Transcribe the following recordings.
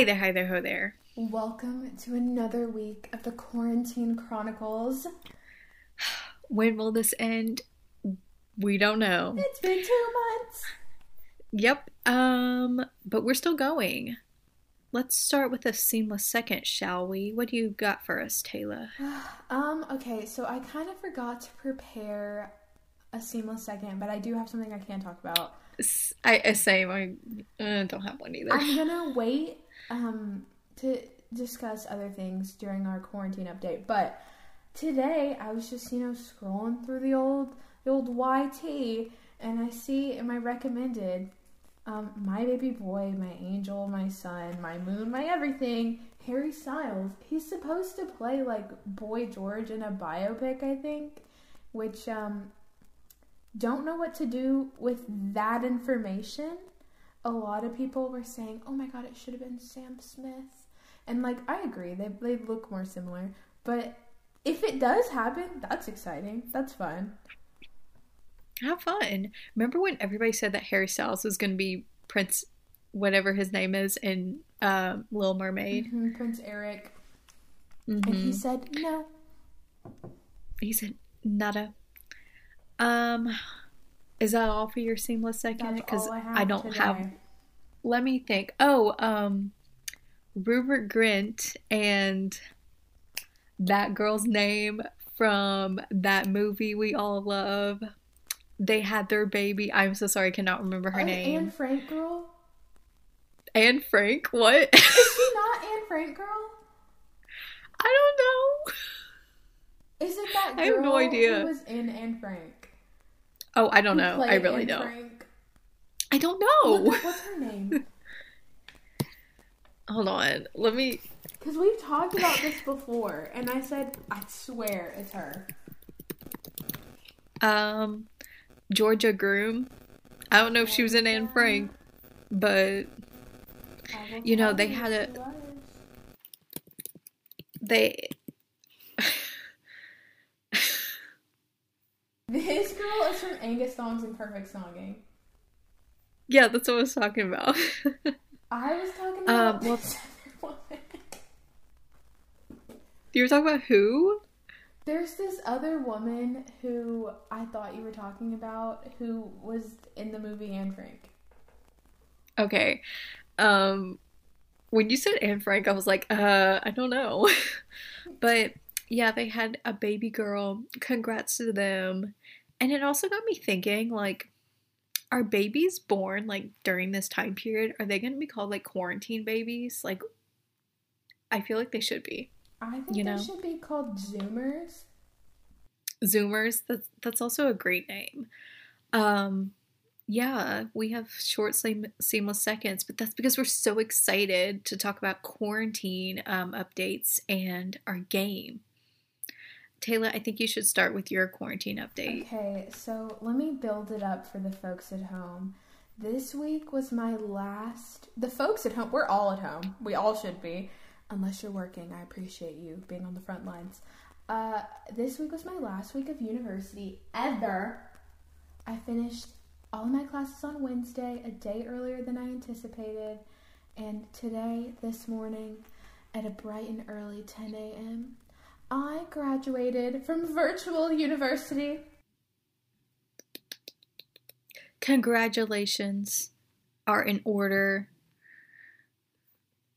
Hey there, hi there, ho there. Welcome to another week of the Quarantine Chronicles. When will this end? We don't know. It's been two months. Yep. Um, but we're still going. Let's start with a seamless second, shall we? What do you got for us, Taylor? Um, okay, so I kind of forgot to prepare a seamless second, but I do have something I can talk about. I, I same. I uh, don't have one either. I'm gonna wait um to discuss other things during our quarantine update, but today I was just, you know, scrolling through the old the old YT and I see in my recommended um, my baby boy, my angel, my son, my moon, my everything, Harry Styles. He's supposed to play like Boy George in a biopic, I think, which um don't know what to do with that information. A lot of people were saying, "Oh my god, it should have been Sam Smith." And like I agree, they they look more similar, but if it does happen, that's exciting. That's fun. Have fun. Remember when everybody said that Harry Styles was going to be Prince, whatever his name is, in um, Little Mermaid? Mhm, Prince Eric, Mhm. and he said no. He said nada. Um, is that all for your seamless second? Because I. I don't today. have. Let me think. Oh, um, Rupert Grint and that girl's name from that movie we all love. They had their baby. I'm so sorry, I cannot remember her Oh, name. Anne Frank girl. Anne Frank. What? Is she not Anne Frank girl? I don't know. Is it that girl I have no idea. who was in Anne Frank? Oh, I don't know. I really don't. Frank? I don't know. what's her name? Hold on. Let me. Because we've talked about this before, and I said, I swear it's her. Um, Georgia Groome. I don't know if she was in Anne Frank, but You know, they had a- they. This girl is from Angus Thongs and Perfect Snogging. Yeah, that's what I was talking about. I was talking about Um, well- this other woman. you were talking about who? There's this other woman who I thought you were talking about who was in the movie Anne Frank. Okay. Um, when you said Anne Frank, I was like, uh, I don't know. but yeah, they had a baby girl. Congrats to them. And it also got me thinking, like, are babies born like during this time period? Are they going to be called like quarantine babies? Like, I feel like they should be. I think You they know. should be called Zoomers. Zoomers. That's that's also a great name. Um, yeah, we have short seam- seamless seconds, but that's because we're so excited to talk about quarantine um, updates and our game. Taylor, I think you should start with your quarantine update. Okay, so let me build it up for the folks at home. This week was my last. The folks at home, we're all at home. We all should be. Unless you're working, I appreciate you being on the front lines. Uh, this week was my last week of university ever. I finished all of my classes on Wednesday, a day earlier than I anticipated. And today, this morning, at a bright and early 10 a.m., I graduated from virtual university. Congratulations are in order.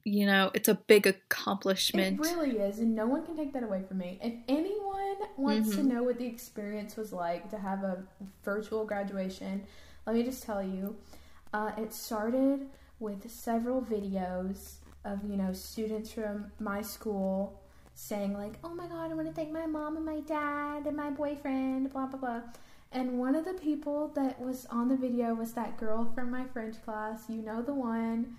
You know, it's a big accomplishment. It really is, and no one can take that away from me. If anyone wants to Mhm. know what the experience was like to have a virtual graduation, let me just tell you. Uh, it started with several videos of you know students from my school saying like, "Oh my God, I want to thank my mom and my dad and my boyfriend," blah blah blah. And one of the people that was on the video was that girl from my French class. You know the one.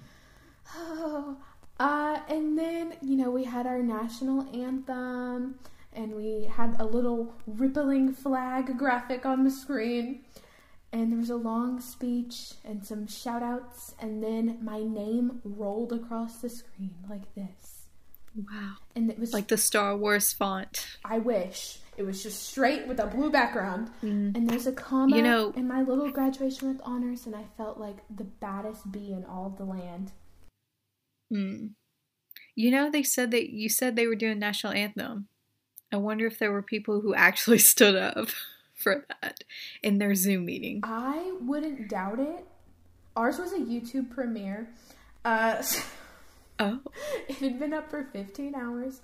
Oh, uh, and then, you know, we had our national anthem and we had a little rippling flag graphic on the screen. And there was a long speech and some shout outs, and then my name rolled across the screen like this. Wow. And it was Like the Star Wars font. I wish. It was just straight with a blue background. Mm. And there's a comma You know- in my little graduation with honors, and I felt like the baddest bee in all of the land. Mm. You know, they said that you said they were doing national anthem. I wonder if there were people who actually stood up for that in their Zoom meeting. I wouldn't doubt it. Ours was a YouTube premiere. Uh, Oh, it had been up for 15 hours,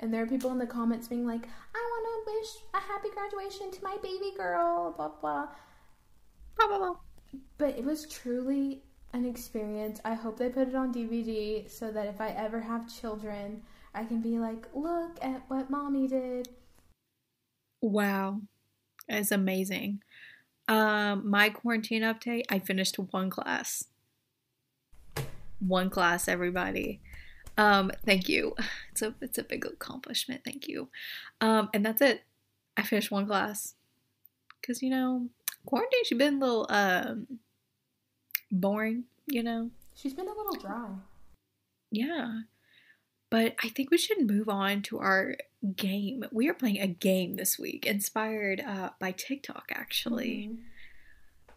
and there are people in the comments being like, I want to wish a happy graduation to my baby girl, blah, blah. blah, blah, blah. But it was truly an experience. I hope they put it on DVD so that if I ever have children, I can be like, look at what mommy did. Wow, it's amazing. Um, my quarantine update. I finished one class. One class, everybody. Um, thank you. It's a it's a big accomplishment. Thank you. Um, and that's it. I finished one class. Cause you know, quarantine she's been a little um boring. You know. She's been a little dry. Yeah. But I think we should move on to our game. We are playing a game this week, inspired uh, by TikTok, actually.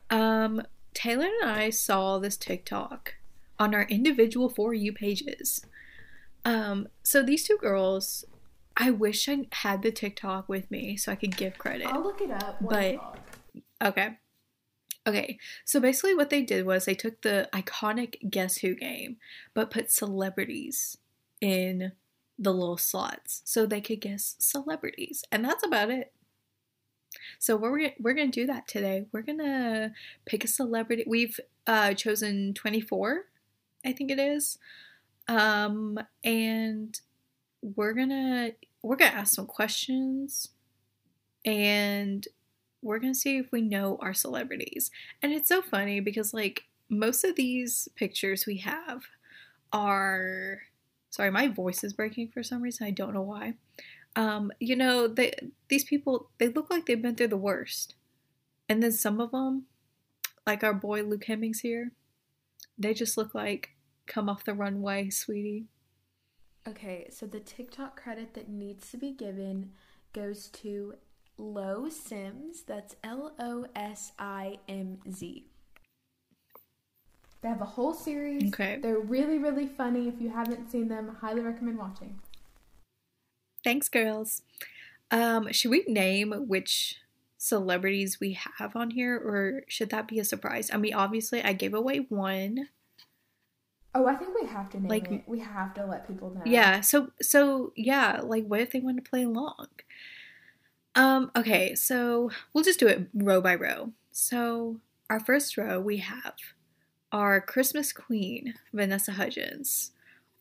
Mhm. Um, Taylor and I saw this TikTok on our individual For You pages. Um, so these two girls, I wish I had the TikTok with me so I could give credit. I'll look it up. But- Okay. Okay. So basically, what they did was they took the iconic Guess Who game, but put celebrities in the little slots so they could guess celebrities. And that's about it. So we're we're gonna do that today. We're gonna pick a celebrity. We've uh, chosen twenty four, I think it is, um, and we're gonna we're gonna ask some questions, and we're gonna see if we know our celebrities. And it's so funny because like most of these pictures we have are sorry, my voice is breaking for some reason. I don't know why. Um, you know, they these people they look like they've been through the worst. And then some of them, like our boy Luke Hemmings here, they just look like come off the runway, sweetie. Okay, so the TikTok credit that needs to be given goes to Low Sims. That's L O S I M Z. They have a whole series. Okay. They're really, really funny. If you haven't seen them, highly recommend watching. Thanks, girls. Um, should we name which celebrities we have on here, or should that be a surprise? I mean, obviously, I gave away one. Oh, I think we have to name Like- it. We have to let people know. Yeah. So, so yeah. Like, what if they want to play along? Um. Okay. So we'll just do it row by row. So our first row we have our Christmas Queen Vanessa Hudgens,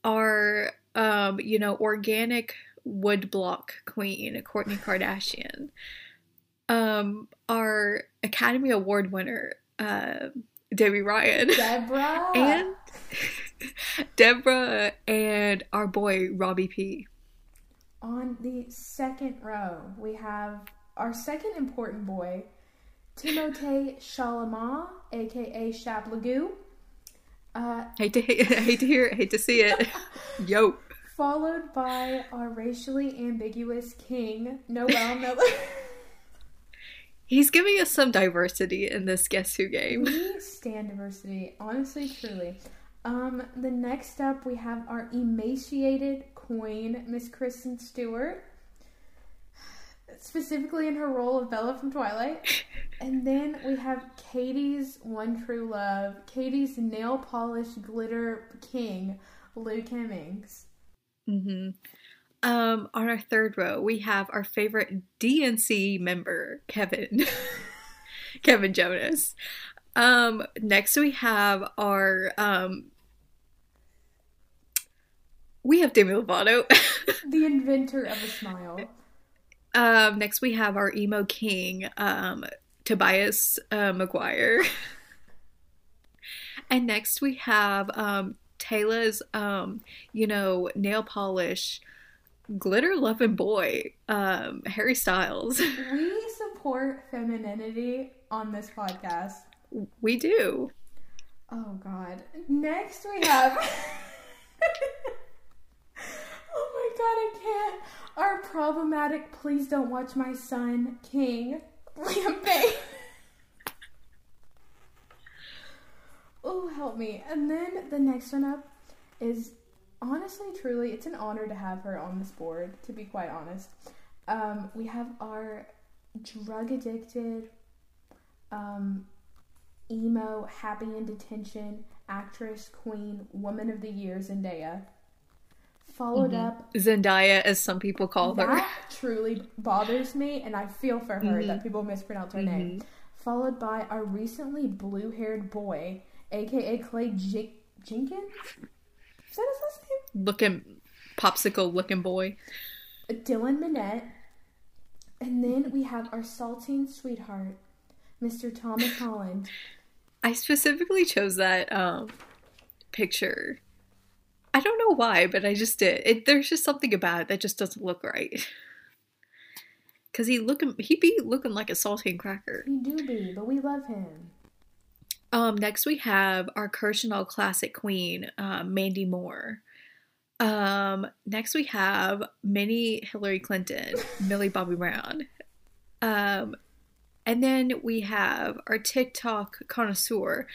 our um, you know, organic woodblock queen Kourtney Kardashian, um, our Academy Award winner uh, Debby Ryan, Deborah. and Deborah, and our boy Robbie P. On the second row, we have our second important boy, Timothée Chalamet, aka Shab Lagoo. Uh, Hate to hate to hear it, hate to see it. Yo. followed by our racially ambiguous king, Noel Miller. He's giving us some diversity in this Guess Who game. we stand diversity, honestly, truly. Um, the next up, we have our emaciated queen, Miss Kristen Stewart, specifically in her role of Bella from Twilight. And then we have Katie's one true love, Katie's nail polish glitter king, Luke Hemmings. hmm Um, on our third row, we have our favorite DNC member, Kevin. Kevin Jonas. Um, next we have our um we have Demi Lovato. The inventor of a smile. um, next we have our emo king, um, Tobias uh, Maguire. and next we have um Taylor's um, you know, nail polish glitter loving boy, um, Harry Styles. We support femininity on this podcast. we do. Oh God. Next we have. God, I can't. Our problematic "Please Don't Watch My Son" king, Liam Payne. oh, help me. And then the next one up is honestly, truly, it's an honor to have her on this board, to be quite honest. Um, we have our drug addicted, um, emo, happy in detention, actress, queen, woman of the year, Zendaya. Followed Mhm. up, Zendaya, as some people call her. that truly bothers me, and I feel for her Mhm. that people mispronounce her name. Mhm. Followed by our recently blue haired boy, aka Clay Jen- Jenkins. Is that his last name? Looking, popsicle looking boy. Dylan Minnette. And then we have our saltine sweetheart, Mr. Thomas Holland. I specifically chose that um, picture. I don't know why, but I just did. It, there's just something about it that just doesn't look right. Cause he looking, he be looking like a saltine cracker. He do be, but we love him. Um, next we have our Kirshenall Classic Queen, uh, Mandy Moore. Um, next we have Mini Hillary Clinton, Millie Bobby Brown. Um, and then we have our TikTok connoisseur,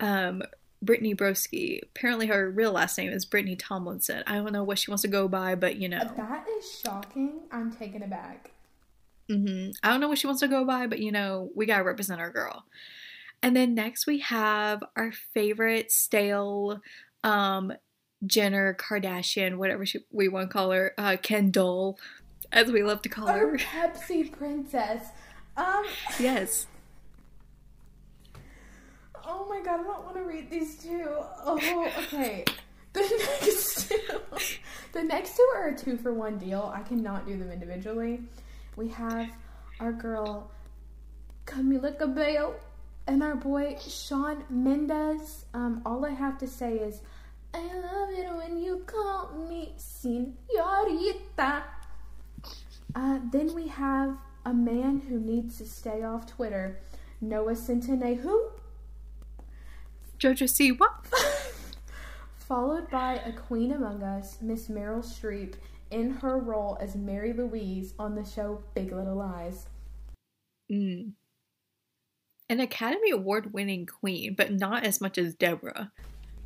um, Brittany Broski. Apparently her real last name is Brittany Tomlinson. I don't know what she wants to go by, but you know. That is shocking. I'm taken aback. hmm I don't know what she wants to go by, but you know, we gotta represent our girl. And then next we have our favorite stale um Jenner Kardashian, whatever she, we want to call her, uh, Kendall, as we love to call Our her. Pepsi princess. Um. Yes. Oh my god, I don't want to read these two. Oh, okay. The next two, the next two are a two for one deal. I cannot do them individually. We have our girl Camila Cabello and our boy Shawn Mendes. Um, all I have to say is, I love it when you call me senorita. Uh, then we have a man who needs to stay off Twitter, Noah Centineo, who Jojo Siwa. followed by a queen among us, Miss Meryl Streep, in her role as Mary Louise on the show Big Little Lies. Mm. An Academy Award winning queen, but not as much as Deborah.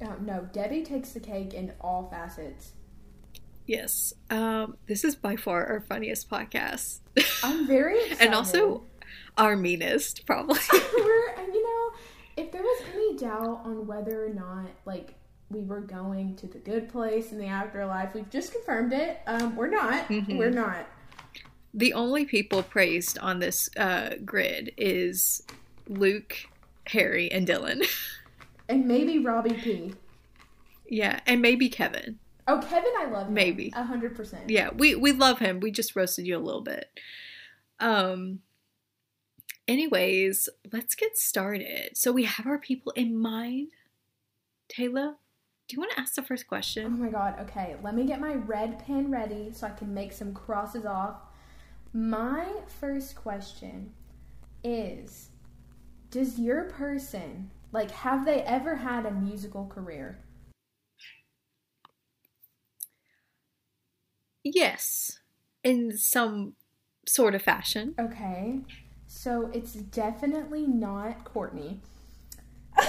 Oh, no, Debbie takes the cake in all facets. Yes. Um, this is by far our funniest podcast. I'm very and also our meanest, probably. we're, you know, if there was any doubt on whether or not, like, we were going to the good place in the afterlife, we've just confirmed it. Um, we're not. Mhm. We're not. the only people praised on this uh, grid is Luke, Harry, and Dylan. And maybe Robbie P. yeah, and maybe Kevin. Oh, Kevin, I love him. Maybe. Hundred percent. Yeah, we we love him. We just roasted you a little bit. Um. Anyways, let's get started. So we have our people in mind. Taylor, do you want to ask the first question? Oh my god, okay. Let me get my red pen ready so I can make some crosses off. My first question is Does your person, like, have they ever had a musical career? Yes, in some sort of fashion. Okay. So it's definitely not Kourtney.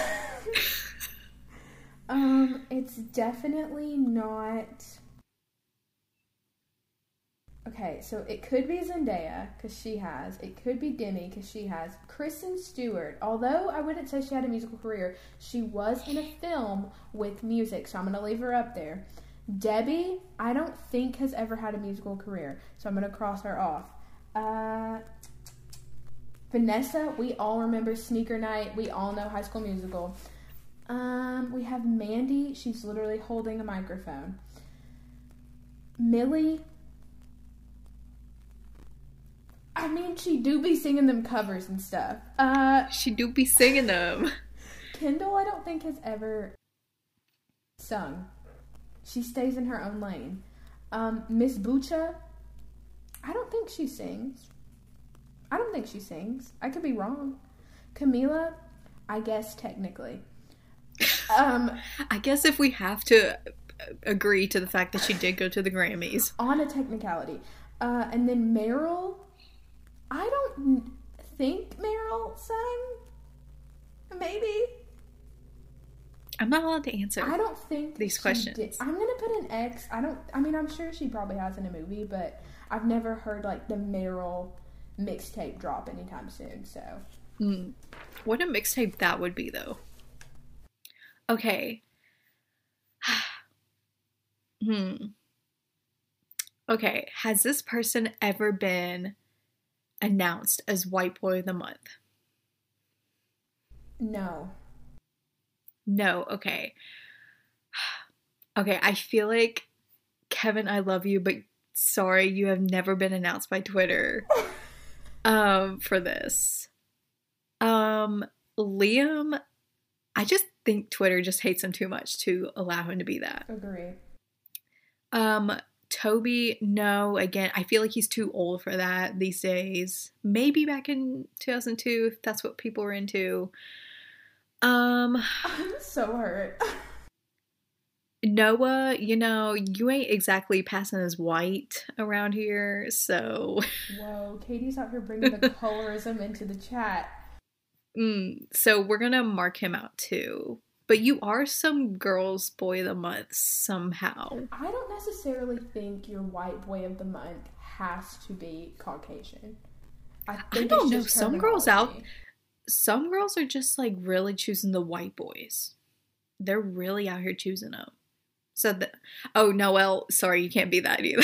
um, it's definitely not. Okay, so it could be Zendaya because she has. It could be Demi because she has. Kristen Stewart, although I wouldn't say she had a musical career, she was in a film with music, so I'm gonna leave her up there. Debbie, I don't think has ever had a musical career, so I'm gonna cross her off. Uh, Vanessa, we all remember Sneaker Night. We all know High School Musical. Um, we have Mandy. She's literally holding a microphone. Millie. I mean, she do be singing them covers and stuff. Uh, She do be singing them. Kendall, I don't think has ever sung. She stays in her own lane. Um, Miss Bucha, I don't think she sings. I don't think she sings. I could be wrong. Camila, I guess technically. Um, I guess if we have to agree to the fact that she did go to the Grammys. on a technicality. Uh, and then Meryl, I don't think Meryl sang. Maybe. I'm not allowed to answer. I don't think these questions. did- I'm gonna put an X. I don't. I mean, I'm sure she probably has in a movie, but I've never heard like the Meryl mixtape drop anytime soon. So Hmm. What a mixtape that would be, though. Okay. hmm. Okay. Has this person ever been announced as White Boy of the Month? no, No. Okay. Okay. I feel like Kevin, I love you, but sorry, you have never been announced by Twitter um for this. Um Liam I just think Twitter just hates him too much to allow him to be that. agree. Um Toby, no, again, I feel like he's too old for that these days. Maybe back in 2002 if that's what people were into. Um I'm so hurt. Noah, you know, you ain't exactly passing as white around here, so Whoa, Katie's out here bringing the colorism into the chat. mm, so we're gonna mark him out too. But you are some girls' boy of the month somehow. I don't necessarily think your white boy of the month has to be Caucasian. I, think don't know, some girls out- Some girls are just like really choosing the white boys. They're really out here choosing them. So the oh Noel, sorry, you can't be that either.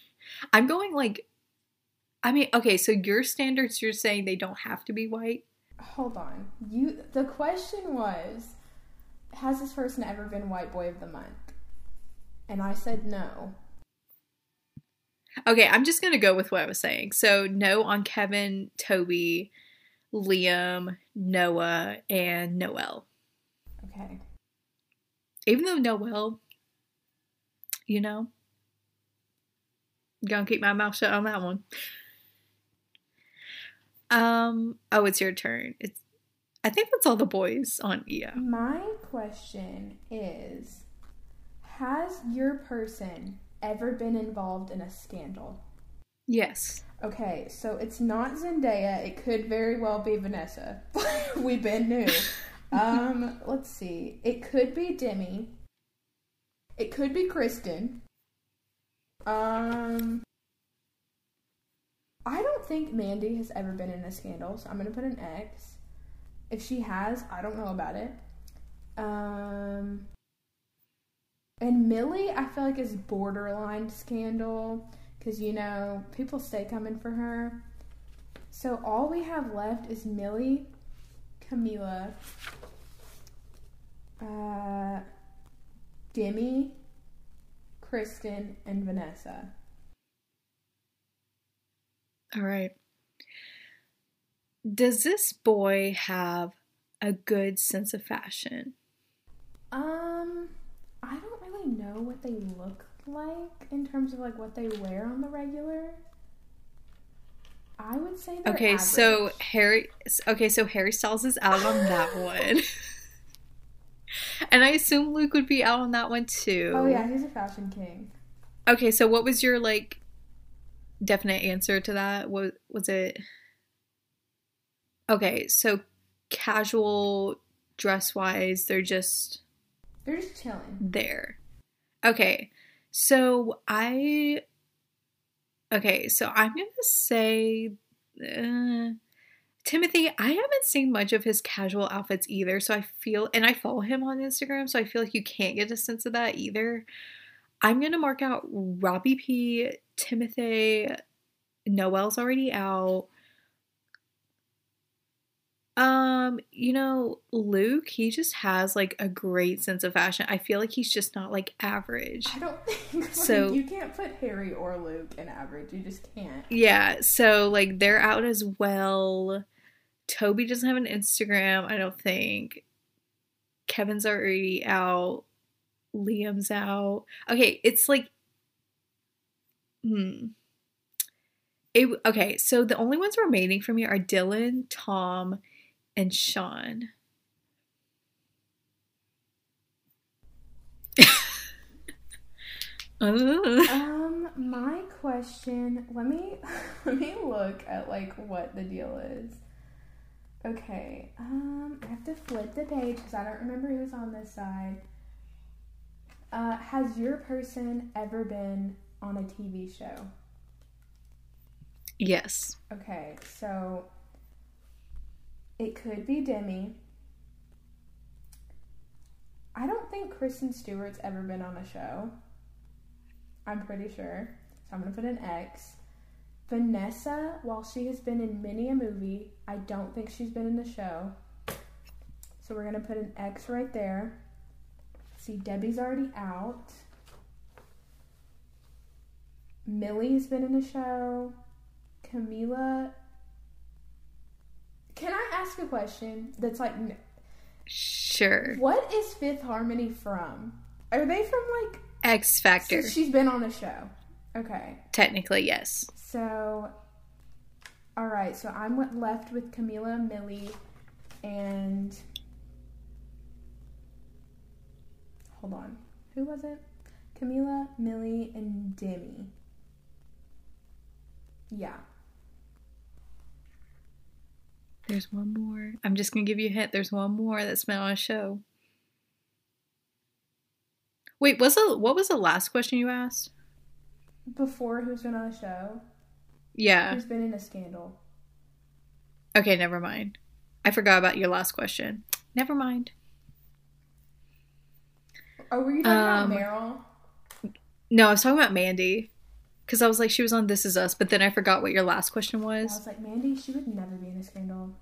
I'm going like, I mean, okay, so your standards, you're saying they don't have to be white. Hold on. You the question was has this person ever been white boy of the month? And I said no. Okay, I'm just gonna go with what I was saying. So no on Kevin, Toby, Liam, Noah, and Noel. Okay. Even though Noel, you know, gonna keep my mouth shut on that one. Um. Oh, it's your turn. It's. I think that's all the boys on EO. My question is Has your person ever been involved in a scandal? Yes. Okay, so it's not Zendaya. It could very well be Vanessa. We've been new. Um, let's see. It could be Demi. It could be Kristen. Um, I don't think Mandy has ever been in a scandal, so I'm gonna put an X. If she has, I don't know about it. Um, and Millie, I feel like is borderline scandal because you know people stay coming for her. So all we have left is Millie, Camila, uh, Demi, Kristen, and Vanessa. All right. Does this boy have a good sense of fashion? Um, I don't really know what they look like in terms of like what they wear on the regular. I would say they're Okay, so average. Harry. Okay, so Harry Styles is out on that one, and I assume Luke would be out on that one too. Oh yeah, he's a fashion king. Okay, so what was your like definite answer to that? Was was it? Okay, so casual dress wise, they're just They're just chilling. there. Okay, so I. Okay, so I'm gonna say. Uh, Timothy, I haven't seen much of his casual outfits either, so I feel, and I follow him on Instagram, so I feel like you can't get a sense of that either. I'm gonna mark out Robbie P, Timothy, Noel's already out. Um, you know, Luke, he just has like a great sense of fashion. I feel like he's just not like average. I don't think like, So- you can't put Harry or Luke in average. You just can't. Yeah, so like they're out as well. Toby doesn't have an Instagram, I don't think. Kevin's already out. Liam's out. Okay, it's like hmm. It okay, so the only ones remaining for me are Dylan, Tom, and Shawn. Um, my question. Let me let me look at like what the deal is. Okay, um, I have to flip the page because I don't remember who's on this side. Uh, has your person ever been on a TV show? Yes. Okay, so it could be Demi. I don't think Kristen Stewart's ever been on a show. I'm pretty sure. So I'm gonna put an X. Vanessa, while she has been in many a movie, I don't think she's been in the show. So we're gonna put an X right there. See, Debbie's already out. Millie's been in the show. Camila. Can I ask a question that's like, Sure. what is Fifth Harmony from? Are they from like? X Factor. She's been on the show. Okay. Technically, yes. So, all right. So I'm left with Camila, Millie, and hold on. Who was it? Camila, Millie, and Demi. Yeah. There's one more. I'm just gonna give you a hint. There's one more that's been on a show. Wait, was the what was the last question you asked? Before who's been on a show? Yeah. Who's been in a scandal? Okay, never mind. I forgot about your last question. Never mind. Are we talking Um, about Meryl? No, I was talking about Mandy. Because I was like, she was on This Is Us, but then I forgot what your last question was. I was. was like, Mandy, she would never be in a scandal.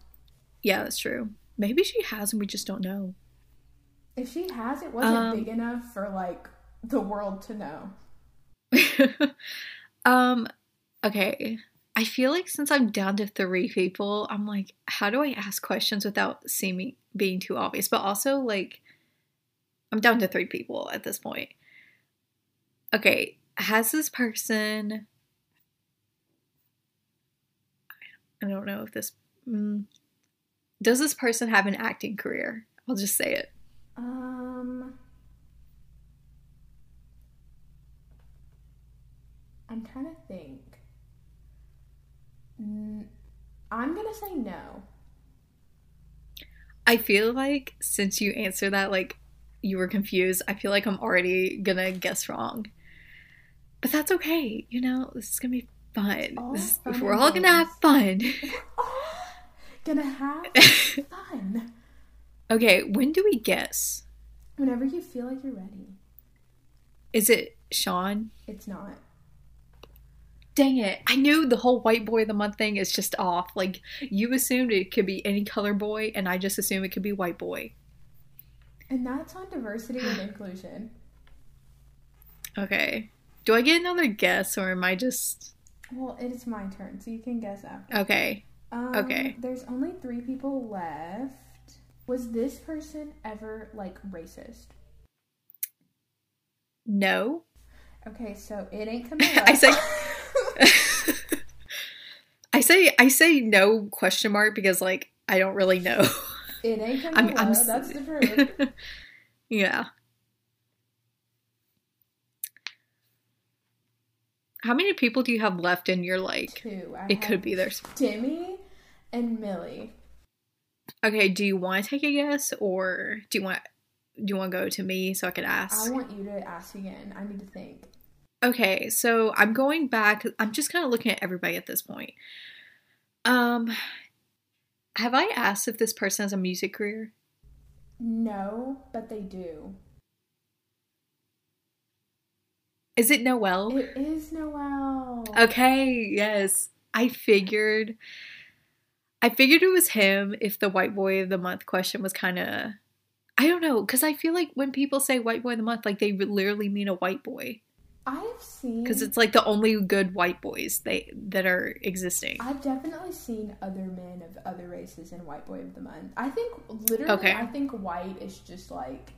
Yeah, that's true. Maybe she has and we just don't know. If she has, it wasn't Um, big enough for like the world to know. um, okay. I feel like since I'm down to three people, I'm like, how do I ask questions without seeming being too obvious? But also, like, I'm down to three people at this point. Okay, has this person? I don't know if this. Mm, does this person have an acting career? I'll just say it. Um, I'm trying to think. I'm gonna say no. I feel like since you answered that, like you were confused, I feel like I'm already gonna guess wrong. But that's okay, you know, this is gonna be fun. All This fun we're all gonna have fun. Gonna have fun. okay, when do we guess? Whenever you feel like you're ready. Is it Shawn? It's not. Dang it. I knew the whole white boy of the month thing is just off. Like, you assumed it could be any color boy, and I just assume it could be white boy. And that's on diversity and inclusion. Okay. Do I get another guess, or am I just. Well, it is my turn, so you can guess after. Okay. Um, Okay. There's only three people left. Was this person ever like racist? No. Okay, so it ain't Camila. I say- I say I say no question mark because like I don't really know. it ain't. I'm- I'm That's the truth. yeah. How many people do you have left in your like Two. I it could be there's Demi and Millie. Okay, do you want to take a guess or do you want do you want to go to me so I could ask? I want you to ask again. I need to think. Okay, so I'm going back. I'm just kind of looking at everybody at this point. Um have I asked if this person has a music career? No, but they do. Is it Noel? It is Noel. Okay, yes. I figured I figured it was him if the white boy of the month question was kind of I don't know cuz I feel like when people say white boy of the month like they literally mean a white boy I've seen cuz it's like the only good white boys they that are existing. I've definitely seen other men of other races in White Boy of the Month. I think literally, Okay. I think white is just like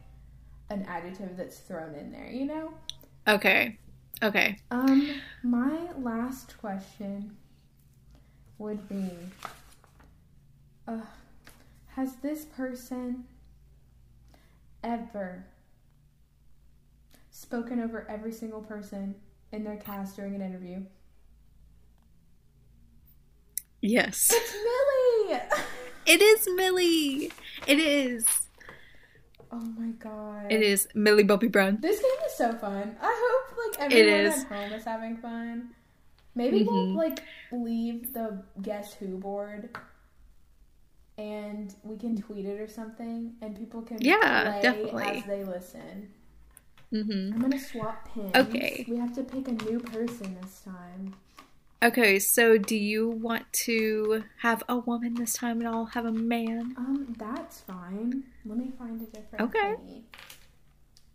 an adjective that's thrown in there. You know. Okay. Okay. Um, my last question would be, uh, has this person ever spoken over every single person in their cast during an interview? Yes. It's Millie. It is Millie. It is. Oh my god. It is Millie Bobby Brown. This game is so fun. I hope like everyone is. at home is having fun. Maybe we'll Mhm. like leave the guess who board and we can tweet it or something and people can Yeah, play definitely. as they listen. Hmm I'm gonna swap pins. Okay. We have to pick a new person this time. Okay, so do you want to have a woman this time and I'll have a man? Um, that's fine. Let me find a different Okay. thingy.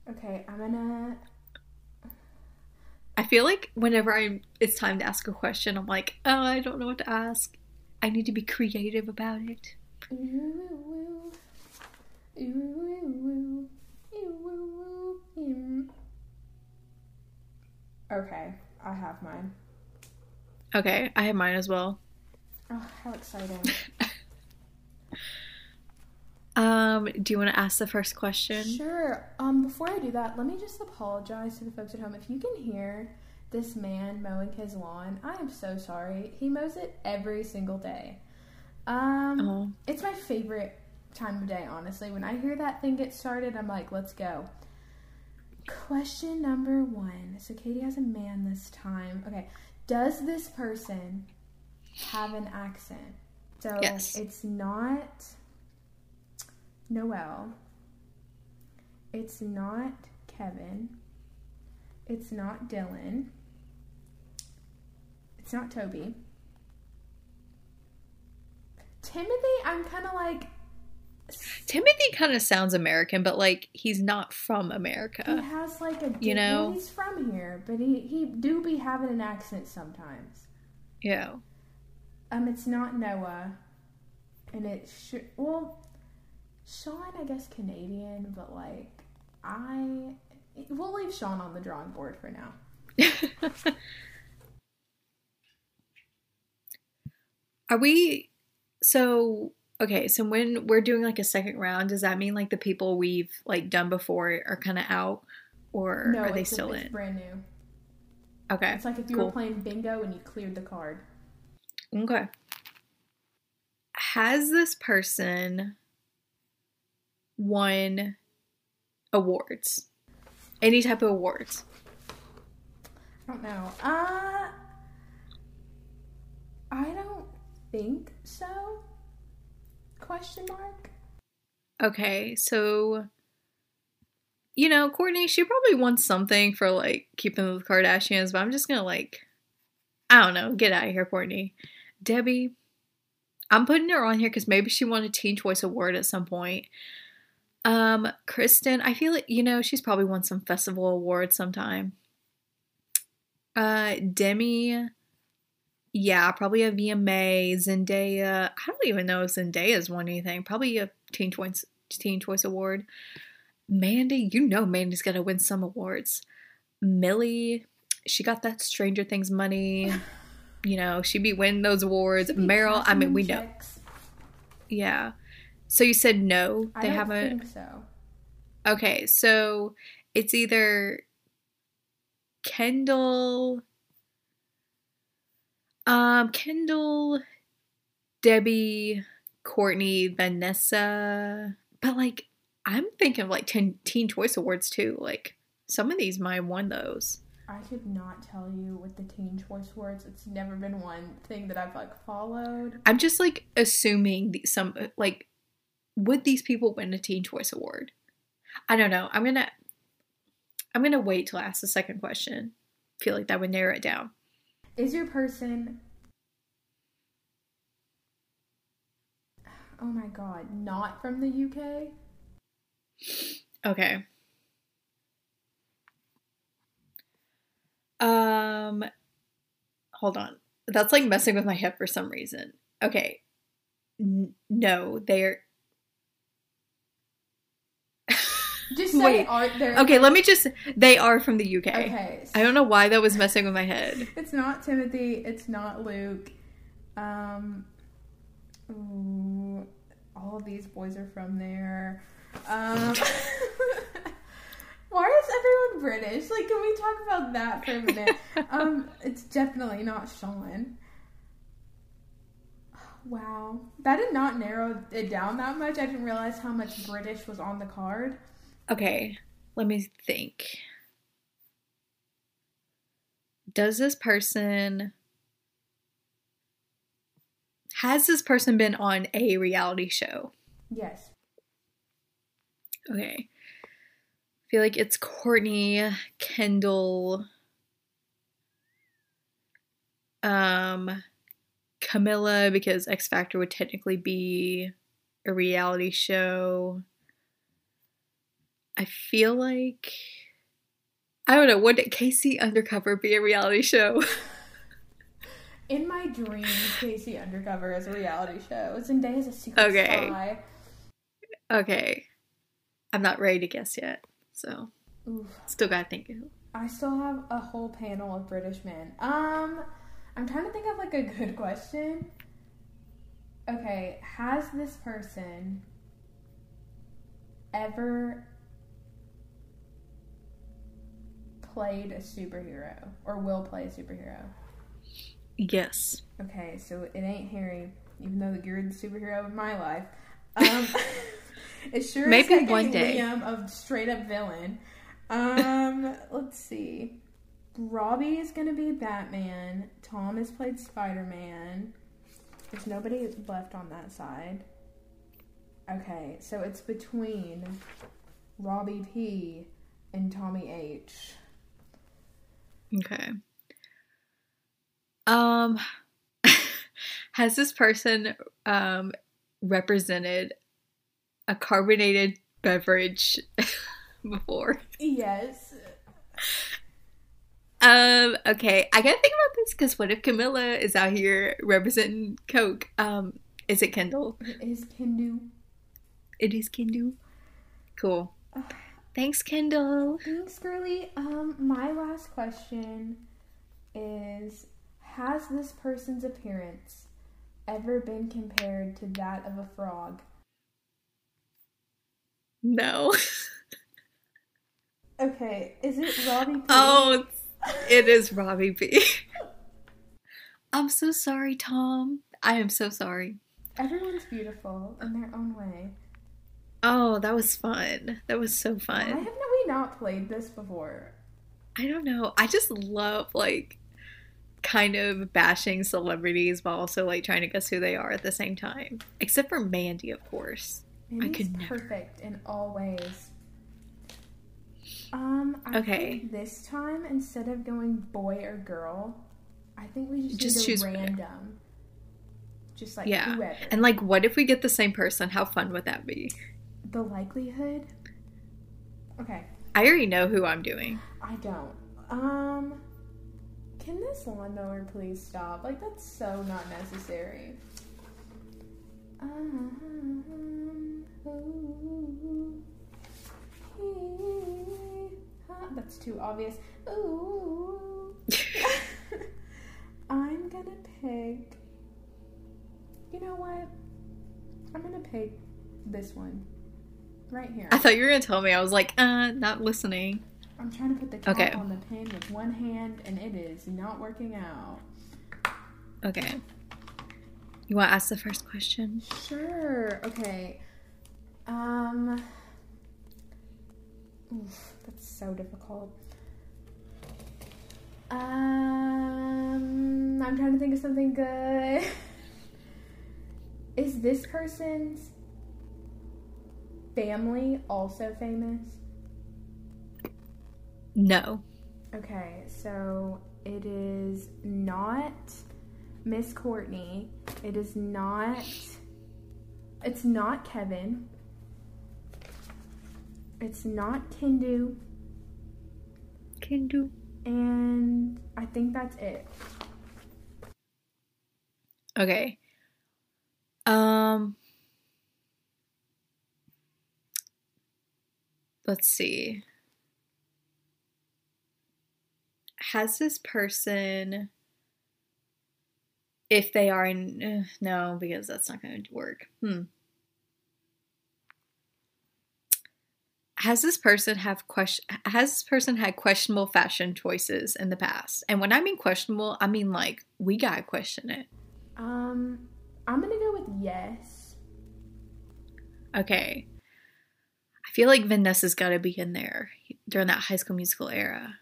Okay, I'm gonna I feel like whenever I'm it's time to ask a question, I'm like, oh, I don't know what to ask. I need to be creative about it. Ooh, ooh, ooh. Ooh, ooh, ooh. Ooh. Okay, I have mine. Okay, I have mine as well. Oh, how exciting. Um, do you want to ask the first question? Sure. Um, before I do that, let me just apologize to the folks at home. If you can hear this man mowing his lawn, I am so sorry. He mows it every single day. Um, Oh, it's my favorite time of day, honestly. When I hear that thing get started, I'm like, let's go. Question number one. So Katie has a man this time. Okay. Does this person have an accent? So Yes. it's not Noel. It's not Kevin. It's not Dylan. It's not Toby. Timothy, I'm kind of like Timothy kind of sounds American, but like he's not from America. he has like a you know? he's from here, but he he do be having an accent sometimes. Yeah. Um, it's not Noah, and it should well, Shawn I guess Canadian, but like I we'll leave Shawn on the drawing board for now. Are we so okay, so when we're doing like a second round, does that mean like the people we've like done before are kind of out or no, are they still it's in? brand new. Okay. It's like if you cool. were playing bingo and you cleared the card. Okay. Has this person won awards? Any type of awards? I don't know. Uh, I don't think so. Question mark. Okay, so you know, Kourtney, she probably wants something for like keeping the Kardashians, but I'm just gonna like I don't know, get out of here, Kourtney. Debbie, I'm putting her on here because maybe she won a Teen Choice Award at some point. Um, Kristen, I feel like you know she's probably won some festival award sometime. Uh, Demi, yeah, probably a VMA. Zendaya, I don't even know if Zendaya's won anything. Probably a Teen Choice Teen Choice Award. Mandy, you know Mandy's gonna win some awards. Millie, she got that Stranger Things money. You know, she be winning those awards. Meryl, I mean, we know. Yeah. So you said no. They don't haven't. think so. Okay, so it's either Kendall, um, Kendall, Debbie, Kourtney, Vanessa, but like I'm thinking of like ten, Teen Choice Awards too. Like some of these might have won those. I could not tell you with the Teen Choice Awards. It's never been one thing that I've like followed. I'm just like assuming the, some like would these people win a Teen Choice Award? I don't know. I'm gonna I'm gonna wait till I ask the second question. feel like that would narrow it down. Is your person Oh my god, not from the UK? Okay. Um hold on. That's like messing with my head for some reason. Okay. N- no, they're Just say Wait. are there Okay, let me just they are from the UK. Okay. I don't know why that was messing with my head. It's not Timothy, it's not Luke. Um ooh, all of these boys are from there. Um Why is everyone British? Like can we talk about that for a minute? um it's definitely not Shawn. Wow. That did not narrow it down that much. I didn't realize how much British was on the card. Okay, let me think. Does this person has this person been on a reality show? Yes. Okay. I feel like it's Kourtney, Kendall, um, Camila, because X Factor would technically be a reality show. I feel like I don't know. Would K.C. Undercover be a reality show? In my dreams, K.C. Undercover is a reality show. Zendaya is a secret Okay. spy. okay, I'm not ready to guess yet, so Oof. still gotta think. I still have a whole panel of British men. Um, I'm trying to think of like a good question. Okay, has this person ever played a superhero or will play a superhero? Yes. Okay, so it ain't Harry, even though you're the superhero of my life. Um, it sure Maybe is one day. Liam of straight up villain. Um, let's see. Robbie is gonna be Batman. Tom has played Spider Man. There's nobody left on that side. Okay, so it's between Robbie P and Tommy H. Okay. Um, has this person um represented a carbonated beverage before? Yes. Um, okay, I gotta think about this because what if Camila is out here representing Coke? Um, is it Kendall? It is Kendu. It is Kendall. Cool. Thanks, Kendall. Thanks, girly. Um, my last question is Has this person's appearance ever been compared to that of a frog? No. Okay, is it Robbie P? Oh, it is Robbie B. I'm so sorry, Tom. I am so sorry. Everyone's beautiful in their own way. Oh, that was fun. That was so fun. Why haven't we not played this before? I don't know. I just love like kind of bashing celebrities while also like trying to guess who they are at the same time. Except for Mandy, of course. Mandy's could never. perfect in all ways. Um, I Okay. think this time instead of going boy or girl, I think we just, Just choose a whatever. random. Just like Yeah. whoever. And like what if we get the same person? How fun would that be? The likelihood. Okay, I already know who I'm doing. I don't. Um, can this lawnmower please stop? Like that's so not necessary. Um, ooh, ha, that's too obvious. Ooh. I'm gonna pick. You know what? I'm gonna pick this one. Right here. I thought you were gonna tell me. I was like, uh, not listening. I'm trying to put the cap Okay. on the pen with one hand, and it is not working out. Okay. You want to ask the first question? Sure. Okay. Um. Oof, that's so difficult. Um, I'm trying to think of something good. Is this person's family also famous? No. Okay, so it is not Miss Kourtney. It is not. It's not Kevin. It's not Kindu. Kindu. And I think that's it. Okay. Um. Let's see. Has this person, if they are in, uh, no, because that's not going to work. Hmm. Has this person have question? Has this person had questionable fashion choices in the past? And when I mean questionable, I mean like we gotta question it. Um, I'm gonna go with yes. Okay. I feel like Vanessa's got to be in there during that high school musical era.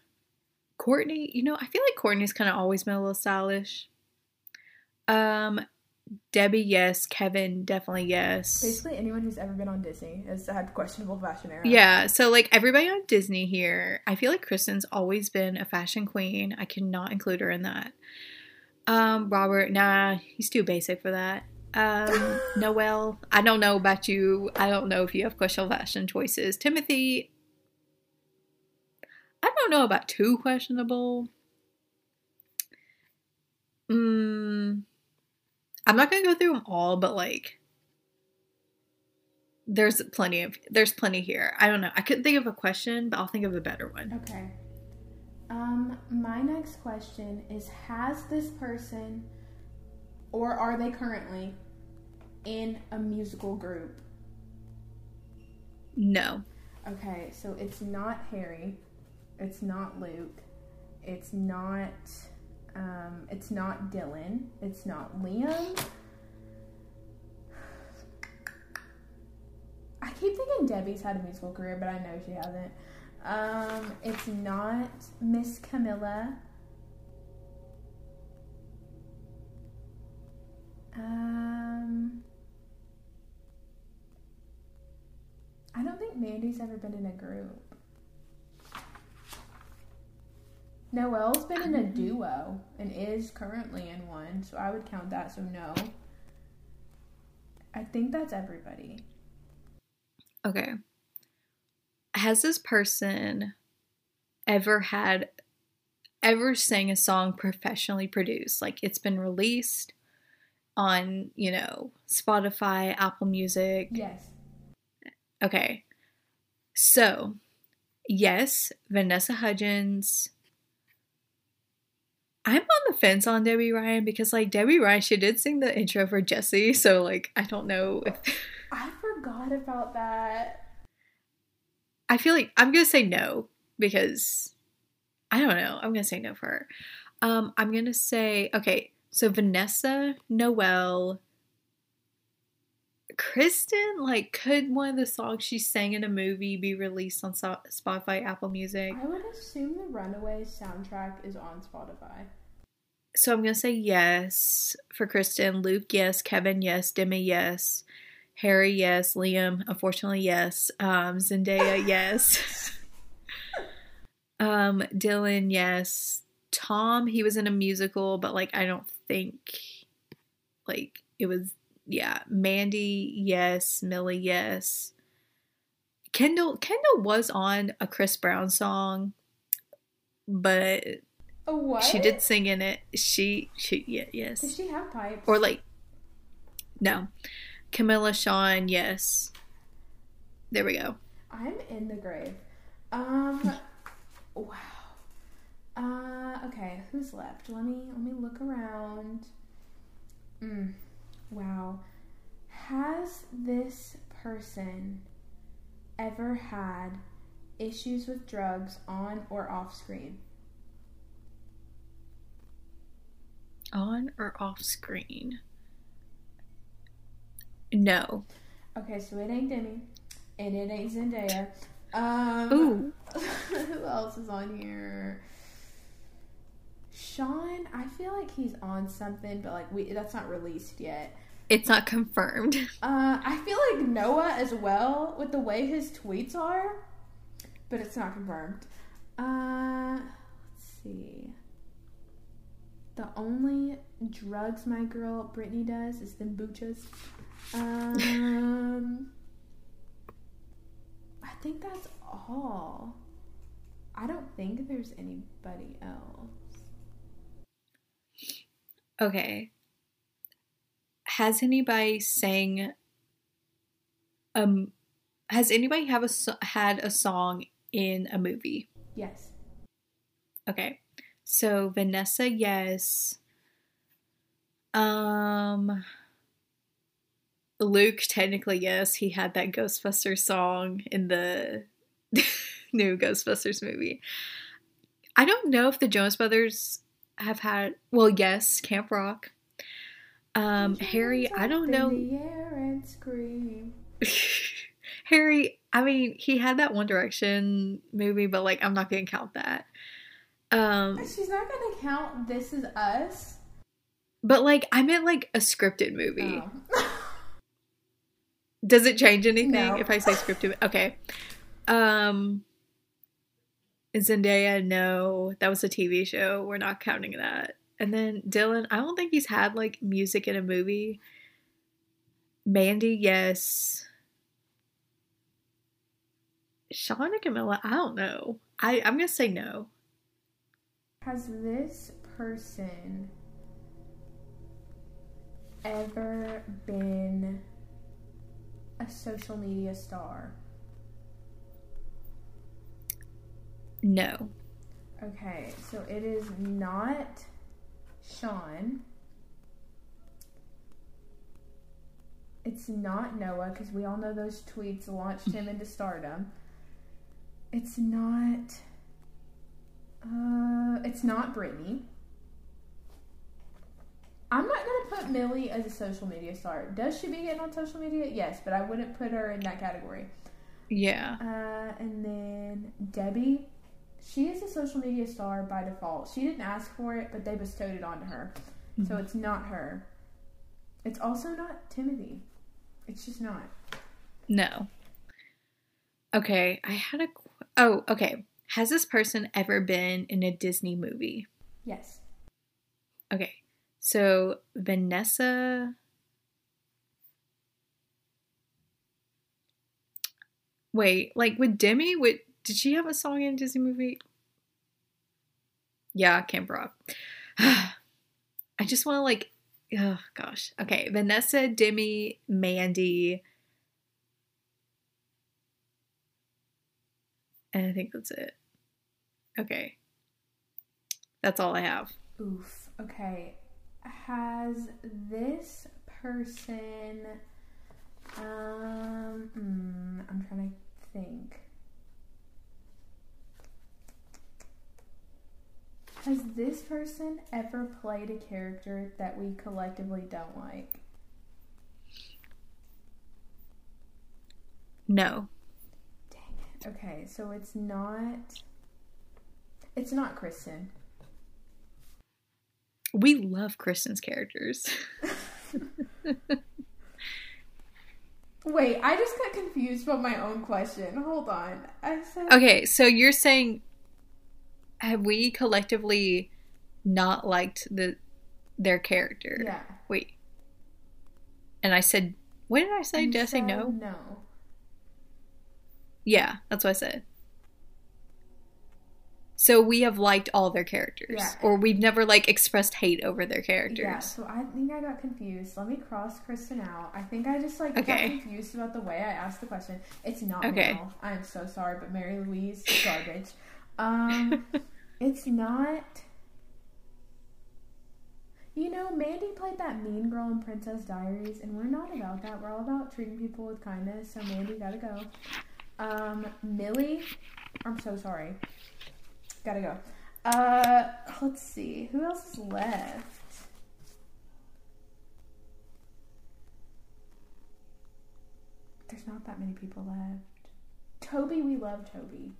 Kourtney, you know, I feel like Kourtney's kind of always been a little stylish. Um, Debby, yes. Kevin, definitely yes. Basically, anyone who's ever been on Disney has had questionable fashion era. Yeah, so like everybody on Disney here, I feel like Kristen's always been a fashion queen. I cannot include her in that. Um, Robert, nah, he's too basic for that. Um, Noel, I don't know about you. I don't know if you have questionable fashion choices. Timothy, I don't know about too questionable. Mm, I'm not gonna go through them all, but like, there's plenty of there's plenty here. I don't know. I couldn't think of a question, but I'll think of a better one. Okay. Um, my next question is Has this person, or are they currently, in a musical group? No. Okay, so it's not Harry, it's not Luke, it's not, um, it's not Dylan, it's not Liam. I keep thinking Debby's had a musical career, but I know she hasn't. Um, it's not Miss Camila. Um, I don't think Mandy's ever been in a group. Noelle's been in a duo and is currently in one, so I would count that, so no. I think that's everybody. Okay. Has this person ever had ever sang a song professionally produced? Like it's been released on, you know, Spotify, Apple Music. Yes. Okay. So, yes, Vanessa Hudgens. I'm on the fence on Debby Ryan because, like, Debby Ryan, she did sing the intro for Jessie. So, like, I don't know if. I forgot about that. I feel like I'm going to say no because I don't know. I'm going to say no for her. Um, I'm going to say, okay, so Vanessa, Noel, Kristen, like, could one of the songs she sang in a movie be released on so- Spotify, Apple Music? I would assume the Runaways soundtrack is on Spotify. So I'm gonna say yes for Kristen. Luke, yes. Kevin, yes. Demi, yes. Harry, yes. Liam, unfortunately, yes. Um, Zendaya, yes. um, Dylan, yes. Tom, he was in a musical, but like I don't think like it was yeah. Mandy, yes. Millie, yes. Kendall Kendall was on a Chris Brown song, but she did sing in it. She she yeah, yes. Does she have pipes? Or like no. Camila Shawn, yes. There we go. I'm in the grave. Um. wow. Uh. Okay. Who's left? Let me let me look around. Mm. Wow. Has this person ever had issues with drugs on or off screen? On or off screen? No. Okay, so it ain't Demi, and it ain't Zendaya. Um, Ooh. who else is on here? Shawn, I feel like he's on something, but like we that's not released yet. It's not confirmed. Uh, I feel like Noah as well with the way his tweets are, but it's not confirmed. Uh, let's see. The only drugs my girl Brittany does is them boochas. Um, I think that's all. I don't think there's anybody else. Okay. Has anybody sang um has anybody have a had a song in a movie? Yes. Okay. So Vanessa, yes. Um Luke, technically yes, he had that Ghostbusters song in the new Ghostbusters movie. I don't know if the Jonas Brothers have had well, yes, Camp Rock. Um, Harry, I don't know. In the air and scream. Harry, I mean, he had that One Direction movie, but like, I'm not gonna count that. Um, She's not gonna count This Is Us. but like, I meant like a scripted movie. Oh. Does it change anything No. if I say scripted? Okay. Um, Zendaya, no, that was a TV show. We're not counting that. And then Dylan, I don't think he's had like music in a movie. Mandy, yes. Shawn and Camila, I don't know. I I'm gonna say no. Has this person ever been a social media star? No. Okay, so it is not Shawn. It's not Noah because we all know those tweets launched him into stardom. It's not. Uh, it's not Brittany. I'm not gonna put Millie as a social media star. Does she be getting on social media? Yes, but I wouldn't put her in that category. Yeah. Uh, and then Debby, she is a social media star by default. She didn't ask for it, but they bestowed it onto her. So Mhm. it's not her. It's also not Timothy. It's just not. No. Okay, I had a. qu- Oh, okay. Has this person ever been in a Disney movie? Yes. Okay, so Vanessa. Wait, like with Demi, with did she have a song in a Disney movie? Yeah, Camp Rock. I just want to like, oh gosh. Okay, Vanessa, Demi, Mandy, and I think that's it. Okay, that's all I have. Oof. Okay. Has this person. Um. hmm, I'm trying to think. Has this person ever played a character that we collectively don't like? No. Dang it. Okay, so it's not. It's not Kristen. We love Kristen's characters. Wait, I just got confused about my own question. Hold on. I said. okay, so you're saying have we collectively not liked the their character? Yeah. Wait. And I said what did I say? You did I say no? No. Yeah, that's what I said. So we have liked all their characters. Yeah. Or we've never like expressed hate over their characters. Yeah, so I think I got confused. Let me cross Kristen out. I think I just like got confused about the way I asked the question. It's not Okay. Mel. I'm so sorry, but Mary Louise garbage. Um, it's not. You know, Mandy played that mean girl in Princess Diaries, and we're not about that. We're all about treating people with kindness. So Mandy gotta go. Um, Millie, I'm so sorry. Gotta go. Uh, let's see. Who else is left? There's not that many people left. Toby, we love Toby.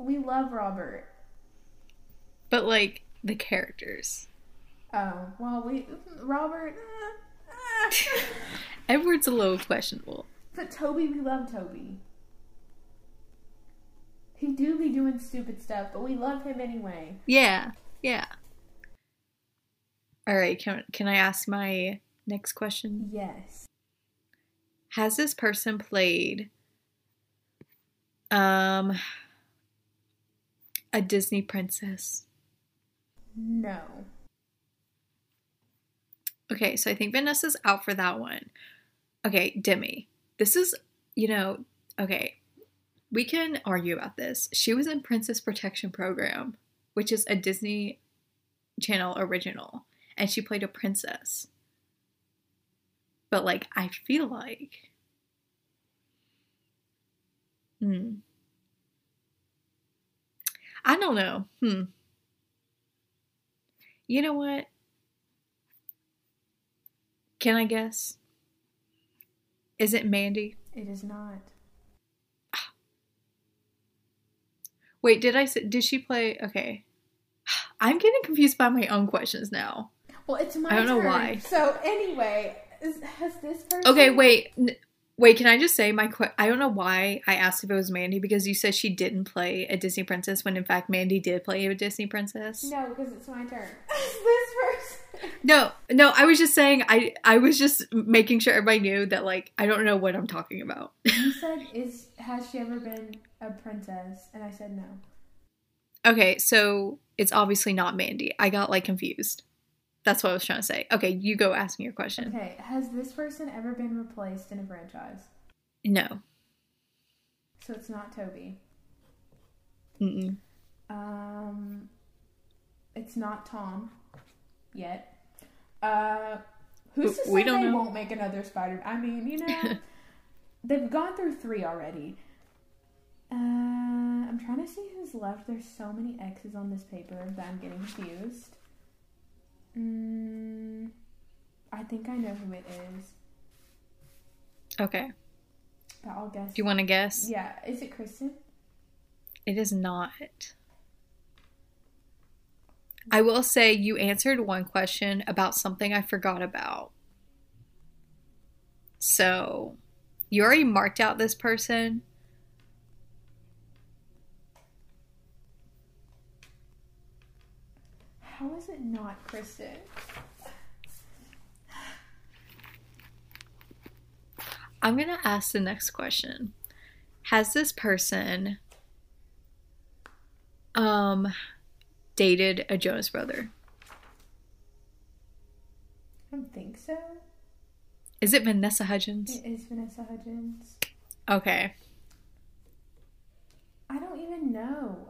We love Robert. But like the characters. Oh, well, we. Robert. eh, eh. Edward's a little questionable. but Toby, we love Toby. He do be doing stupid stuff, but we love him anyway. Yeah. Yeah. All right, can can I ask my next question? Yes. Has this person played um a Disney princess? No. Okay, so I think Vanessa's out for that one. Okay, Demi. This is, you know, okay. We can argue about this. She was in Princess Protection Program, which is a Disney Channel original, and she played a princess. But like I feel like Hmm. I don't know. Hmm. You know what? Can I guess? Is it Mandy? It is not. Wait, did I say, did she play? Okay. I'm getting confused by my own questions now. Well, it's my I don't know why. So anyway, is, has this person? Okay, wait. N- Wait, can I just say my que- I don't know why I asked if it was Mandy because you said she didn't play a Disney princess when in fact Mandy did play a Disney princess. No, because it's my turn. Is this person? No, no, I was just saying I I was just making sure everybody knew that like I don't know what I'm talking about. You said is has she ever been a princess? And I said no. okay, so it's obviously not Mandy. I got like confused. That's what I was trying to say. Okay, you go ask me your question. Okay, has this person ever been replaced in a franchise? No. So it's not Toby. Mm-mm. Um, it's not Tom yet. Uh, who's to say We don't they know. won't make another Spider? I mean, you know, they've gone through three already. Uh, I'm trying to see who's left. There's so many X's on this paper that I'm getting confused. Mm, I think I know who it is, Okay. but I'll guess. Do you want to guess? Yeah, is it Kristen? It is not. I will say you answered one question about something I forgot about. So, you already marked out this person. How is it not Kristen? I'm going to ask the next question. Has this person um dated a Jonas brother? I don't think so. Is it Vanessa Hudgens? It is Vanessa Hudgens. Okay. I don't even know.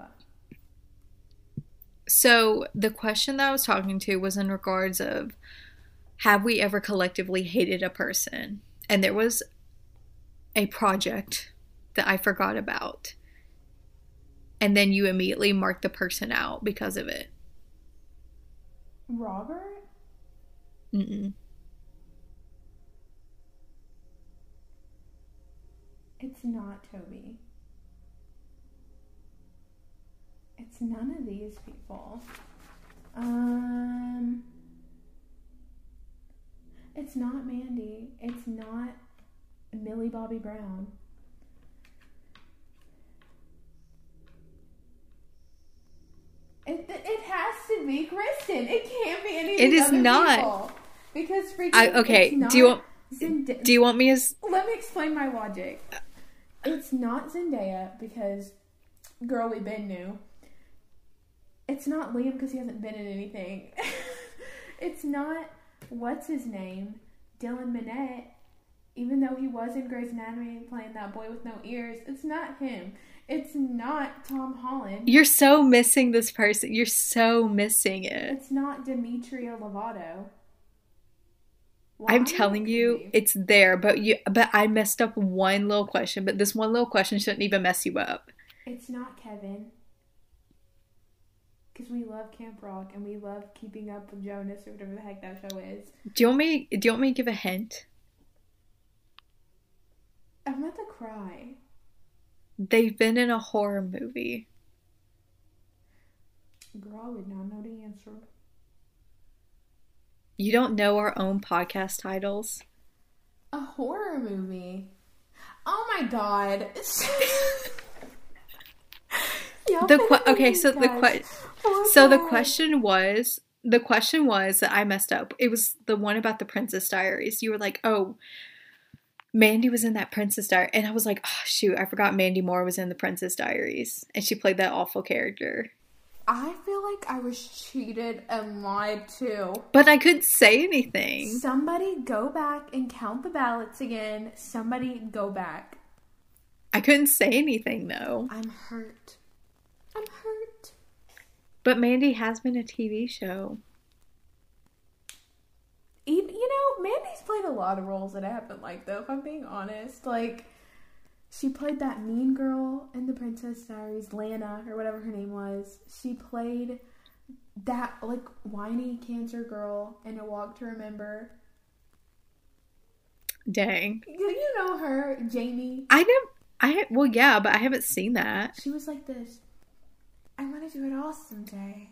So the question that I was talking to was in regards of have we ever collectively hated a person? And there was a project that I forgot about. And then you immediately marked the person out because of it. Robert? Mm-mm. It's not Toby. It's none of these people. Um It's not Mandy. It's not Millie Bobby Brown. It, it has to be Kristen. It can't be any of It is not. people. Because freaking I okay. Do you want Zend- do you want me as let me explain my logic. It's not Zendaya because girl we been knew. It's not Liam because he hasn't been in anything. it's not what's his name Dylan Minnette, even though he was in Grey's Anatomy playing that boy with no ears. It's not him. It's not Tom Holland. You're so missing this person. You're so missing it. It's not Demetria Lovato. I'm telling you, it's there, but you but I messed up one little question, but this one little question shouldn't even mess you up. It's not Kevin. Because we love Camp Rock and we love keeping up with Jonas or whatever the heck that show is. Do you want me do you want me to give a hint? I'm about to cry. They've been in a horror movie. Girl, I would not know the answer. You don't know our own podcast titles? A horror movie. Oh my god. The que- okay, so the guys. Oh So the question was the question was that I messed up. It was the one about the Princess Diaries. You were like, "Oh, Mandy was in that Princess Diary," and I was like, "Oh shoot, I forgot Mandy Moore was in the Princess Diaries, and she played that awful character." I feel like I was cheated and lied to. But I couldn't say anything. Somebody go back and count the ballots again. Somebody go back. I couldn't say anything though. I'm hurt. I'm hurt. But Mandy has been a TV show. Even, you know, Mandy's played a lot of roles that I haven't liked, though, if I'm being honest. Like, she played that mean girl in The Princess Diaries, Lana, or whatever her name was. She played that like whiny cancer girl in A Walk to Remember. Dang. Do you know her, Jamie? I didn't. I well, yeah, but I haven't seen that. She was like this. I want to do it all someday.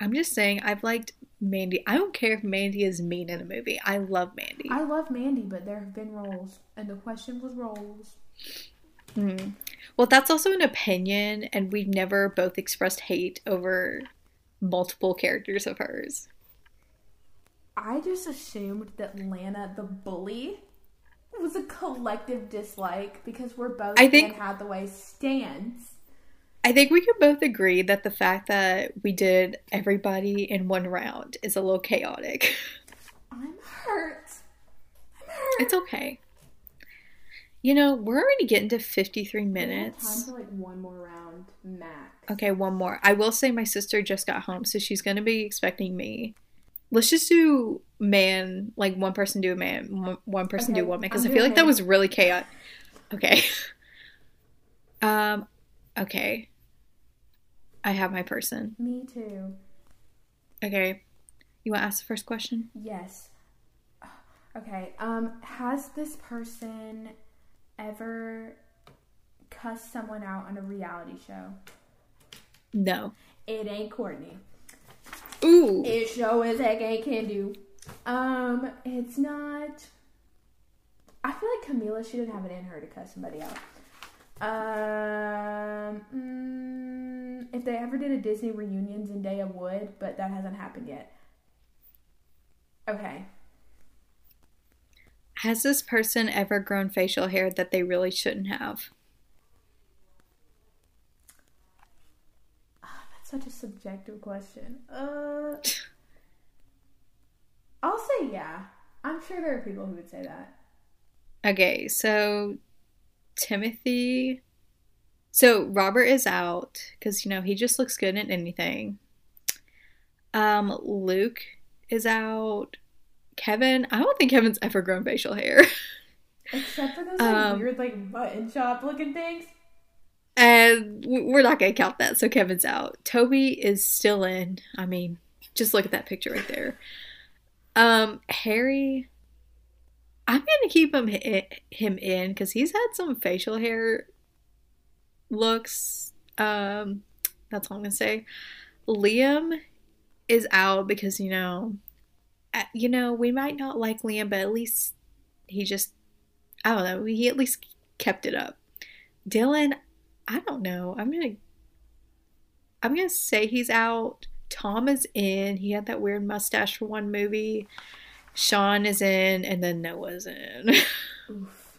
I'm just saying, I've liked Mandy. I don't care if Mandy is mean in a movie. I love Mandy. I love Mandy, but there have been roles, and the question was roles. Mm. Well, that's also an opinion, and we've never both expressed hate over multiple characters of hers. I just assumed that Lana, the bully, was a collective dislike because we're both I think- Anne Hathaway stands. I think we can both agree that the fact that we did everybody in one round is a little chaotic. I'm hurt. I'm hurt. It's okay. You know, we're already getting to 53 minutes. Time for like one more round, max. Okay, one more. I will say my sister just got home, so she's going to be expecting me. Let's just do man, like one person do a man, one- person do Okay, a woman, because I'm feel like that was really chaotic. Okay. Um, okay. I have my person. Me too. Okay. You want to ask the first question? Yes. Okay. Um, has this person ever cussed someone out on a reality show? No. It ain't Kourtney. Ooh. It sure as heck ain't can do. Um, it's not. I feel like Camila she didn't have it in her to cuss somebody out. Um, mm, if they ever did a Disney reunion, Zendaya would, but that hasn't happened yet. Okay. Has this person ever grown facial hair that they really shouldn't have? That's such a subjective question. Uh, I'll say yeah. I'm sure there are people who would say that. Okay, so Timothy. So Robert is out because you know he just looks good in anything. Um, Luke is out. Kevin, I don't think Kevin's ever grown facial hair. Except for those like, Um, weird like button shop looking things. And we're not gonna count that, so Kevin's out. Toby is still in. I mean, just look at that picture right there. Um, Harry, I'm gonna keep him him in because he's had some facial hair looks. Um, that's all I'm gonna say. Liam is out because you know, uh, you know, we might not like Liam, but at least he just, I don't know, he at least kept it up. Dylan, I don't know. I'm gonna I'm gonna say he's out. Tom is in. He had that weird mustache for one movie. Shawn is in, and then Noah's in. Oof.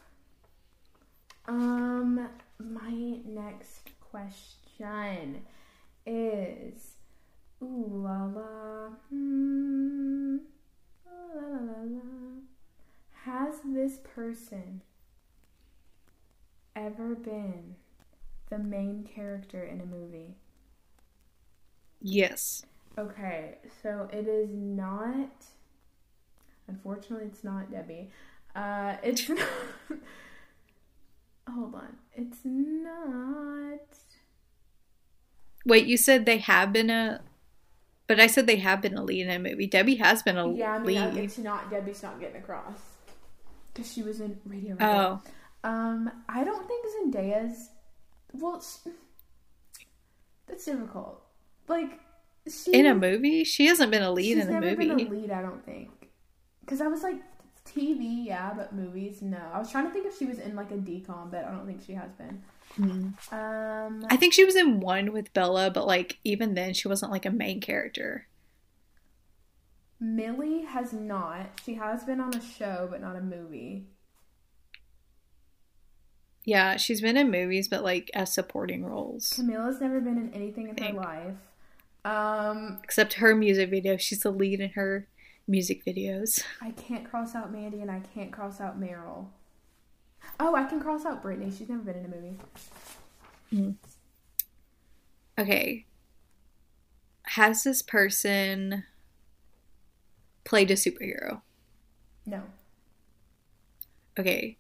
Um, my next question is Ooh la la. Hmm. La la la la. Has this person ever been the main character in a movie? yes. Okay, so it is not. Unfortunately, it's not Debby. Uh, it's not. Hold on. It's not. Wait, you said they have been a but I said they have been a lead in a movie. Debby has been a lead. Yeah, I mean, lead. it's not. Debby's not getting across. Because she was in Radio. Oh. Um, I don't think Zendaya's. Well, that's difficult. Like, she. In a movie? She hasn't been a lead in a never movie. been a lead, I don't think. Because I was like, TV, yeah, but movies, no. I was trying to think if she was in like a DCOM, but I don't think she has been. Hmm. Um, I think she was in one with Bella, but like even then she wasn't like a main character. Millie has not. She has been on a show, but not a movie. Yeah, she's been in movies, but like as supporting roles. Camila's never been in anything in her life. Um, Except her music video. She's the lead in her music videos. I can't cross out Mandy and I can't cross out Meryl. Oh, I can cross out Brittany. She's never been in a movie. Okay. Has this person played a superhero? No. Okay.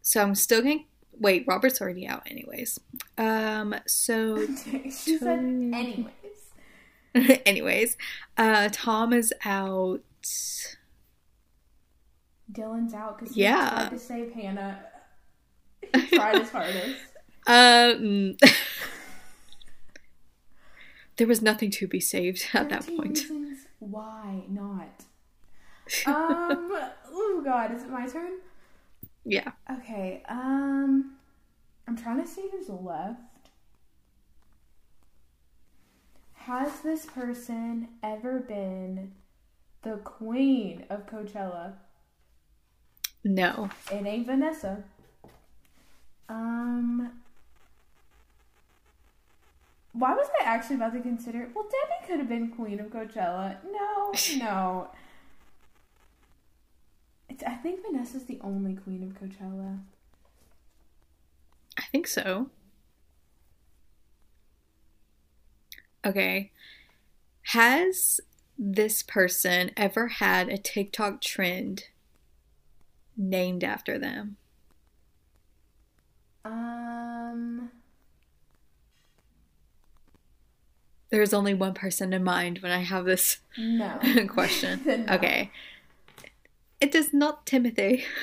So I'm still going to wait, Robert's already out anyways. Um so she said, anyways. Anyways, uh, Tom is out. Dylan's out because he Yeah. tried to save Hannah. He tried his hardest. Um, there was nothing to be saved at that point. Why not? Um. oh God, is it my turn? Yeah. Okay. Um. I'm trying to see who's left. Has this person ever been the queen of Coachella? No. It ain't Vanessa. Um. Why was I actually about to consider? Well, Debby could have been queen of Coachella. No, no. It's, I think Vanessa's the only queen of Coachella. I think so. Okay. Has this person ever had a TikTok trend named after them? Um. There's only one person in mind when I have this No. question. No. Okay. It is not Timothy.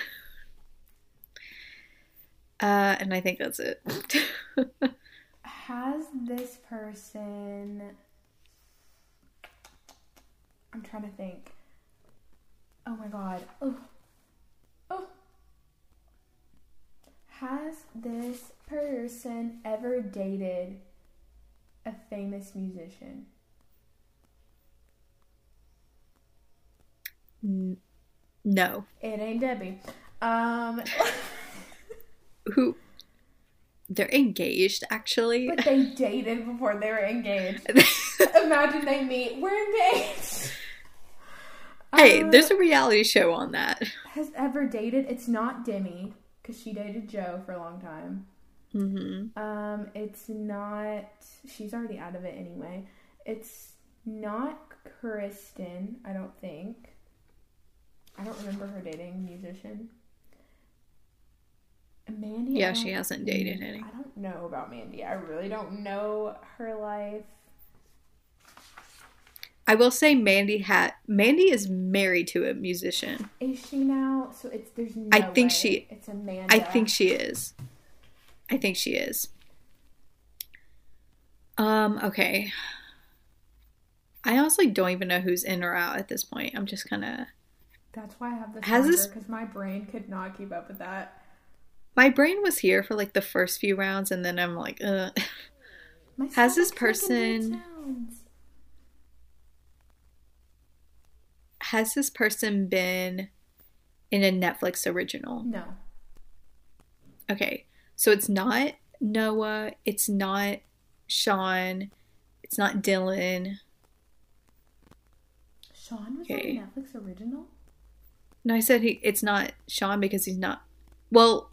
Uh, and I think that's it. Has this person. I'm trying to think. Oh my god. Oh. Oh. Has this person ever dated a famous musician? No. It ain't Debby. Um, Who? They're engaged, actually. but they dated before they were engaged. Imagine they meet. We're engaged. hey, Uh, there's a reality show on that. has ever dated. It's not Demi because she dated Joe for a long time. hmm Um, it's not. She's already out of it anyway. It's not Kristen. I don't think. I don't remember her dating musician. Mandy. Yeah, she hasn't dated any. I don't know about Mandy. I really don't know her life. I will say Mandy had Mandy is married to a musician. Is she now? So it's there's no. I think way she- It's Amanda. I think she is. I think she is. Um, okay. I honestly don't even know who's in or out at this point. I'm just kind of That's why I have this Has this- because my brain could not keep up with that. My brain was here for like the first few rounds and then I'm like, uh Has this stomach's making weird person- has this person been in a Netflix original? No. Okay. So it's not Noah, it's not Shawn, it's not Dylan. Shawn was Okay. on a Netflix original. No, I said he it's not Shawn because he's not well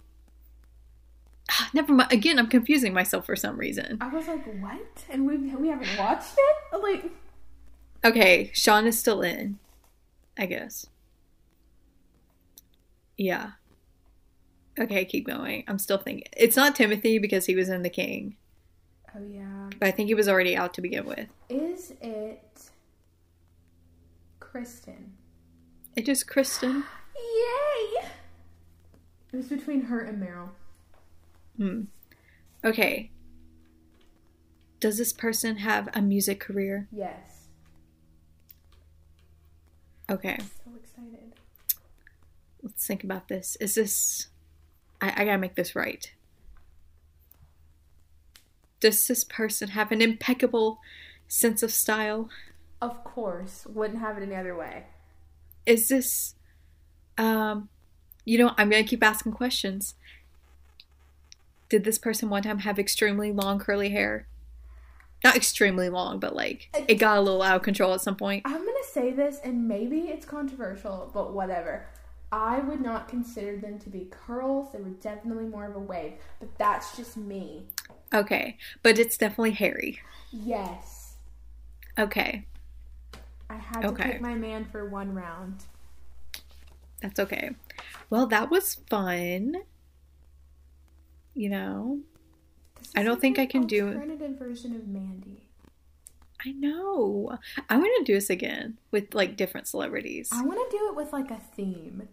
never mind again I'm confusing myself for some reason. I was like, what? And we we haven't watched it. Like, Okay, Shawn is still in. I guess. Yeah. Okay, keep going. I'm still thinking. It's not Timothy because he was in The King, oh yeah. but I think he was already out to begin with. Is it Kristen? It is Kristen. Yay! It was between her and Meryl. Hmm. Okay. Does this person have a music career? Yes. Okay, So excited. let's think about this. Is this. I, I gotta make this right. Does this person have an impeccable sense of style? Of course, wouldn't have it any other way. Is this. Um. You know, I'm gonna keep asking questions. Did this person one time have extremely long curly hair? Not extremely long, but like it got a little out of control at some point. I'm gonna say this, and maybe it's controversial, but whatever. I would not consider them to be curls. They were definitely more of a wave, but that's just me. Okay, but it's definitely hairy. Yes, Okay, I had to Okay. pick my man for one round. that's okay. Well, that was fun. You know, I don't like think I can do- Alternative version of Mandy. I know. I want to do this again with like different celebrities. I want to do it with like a theme.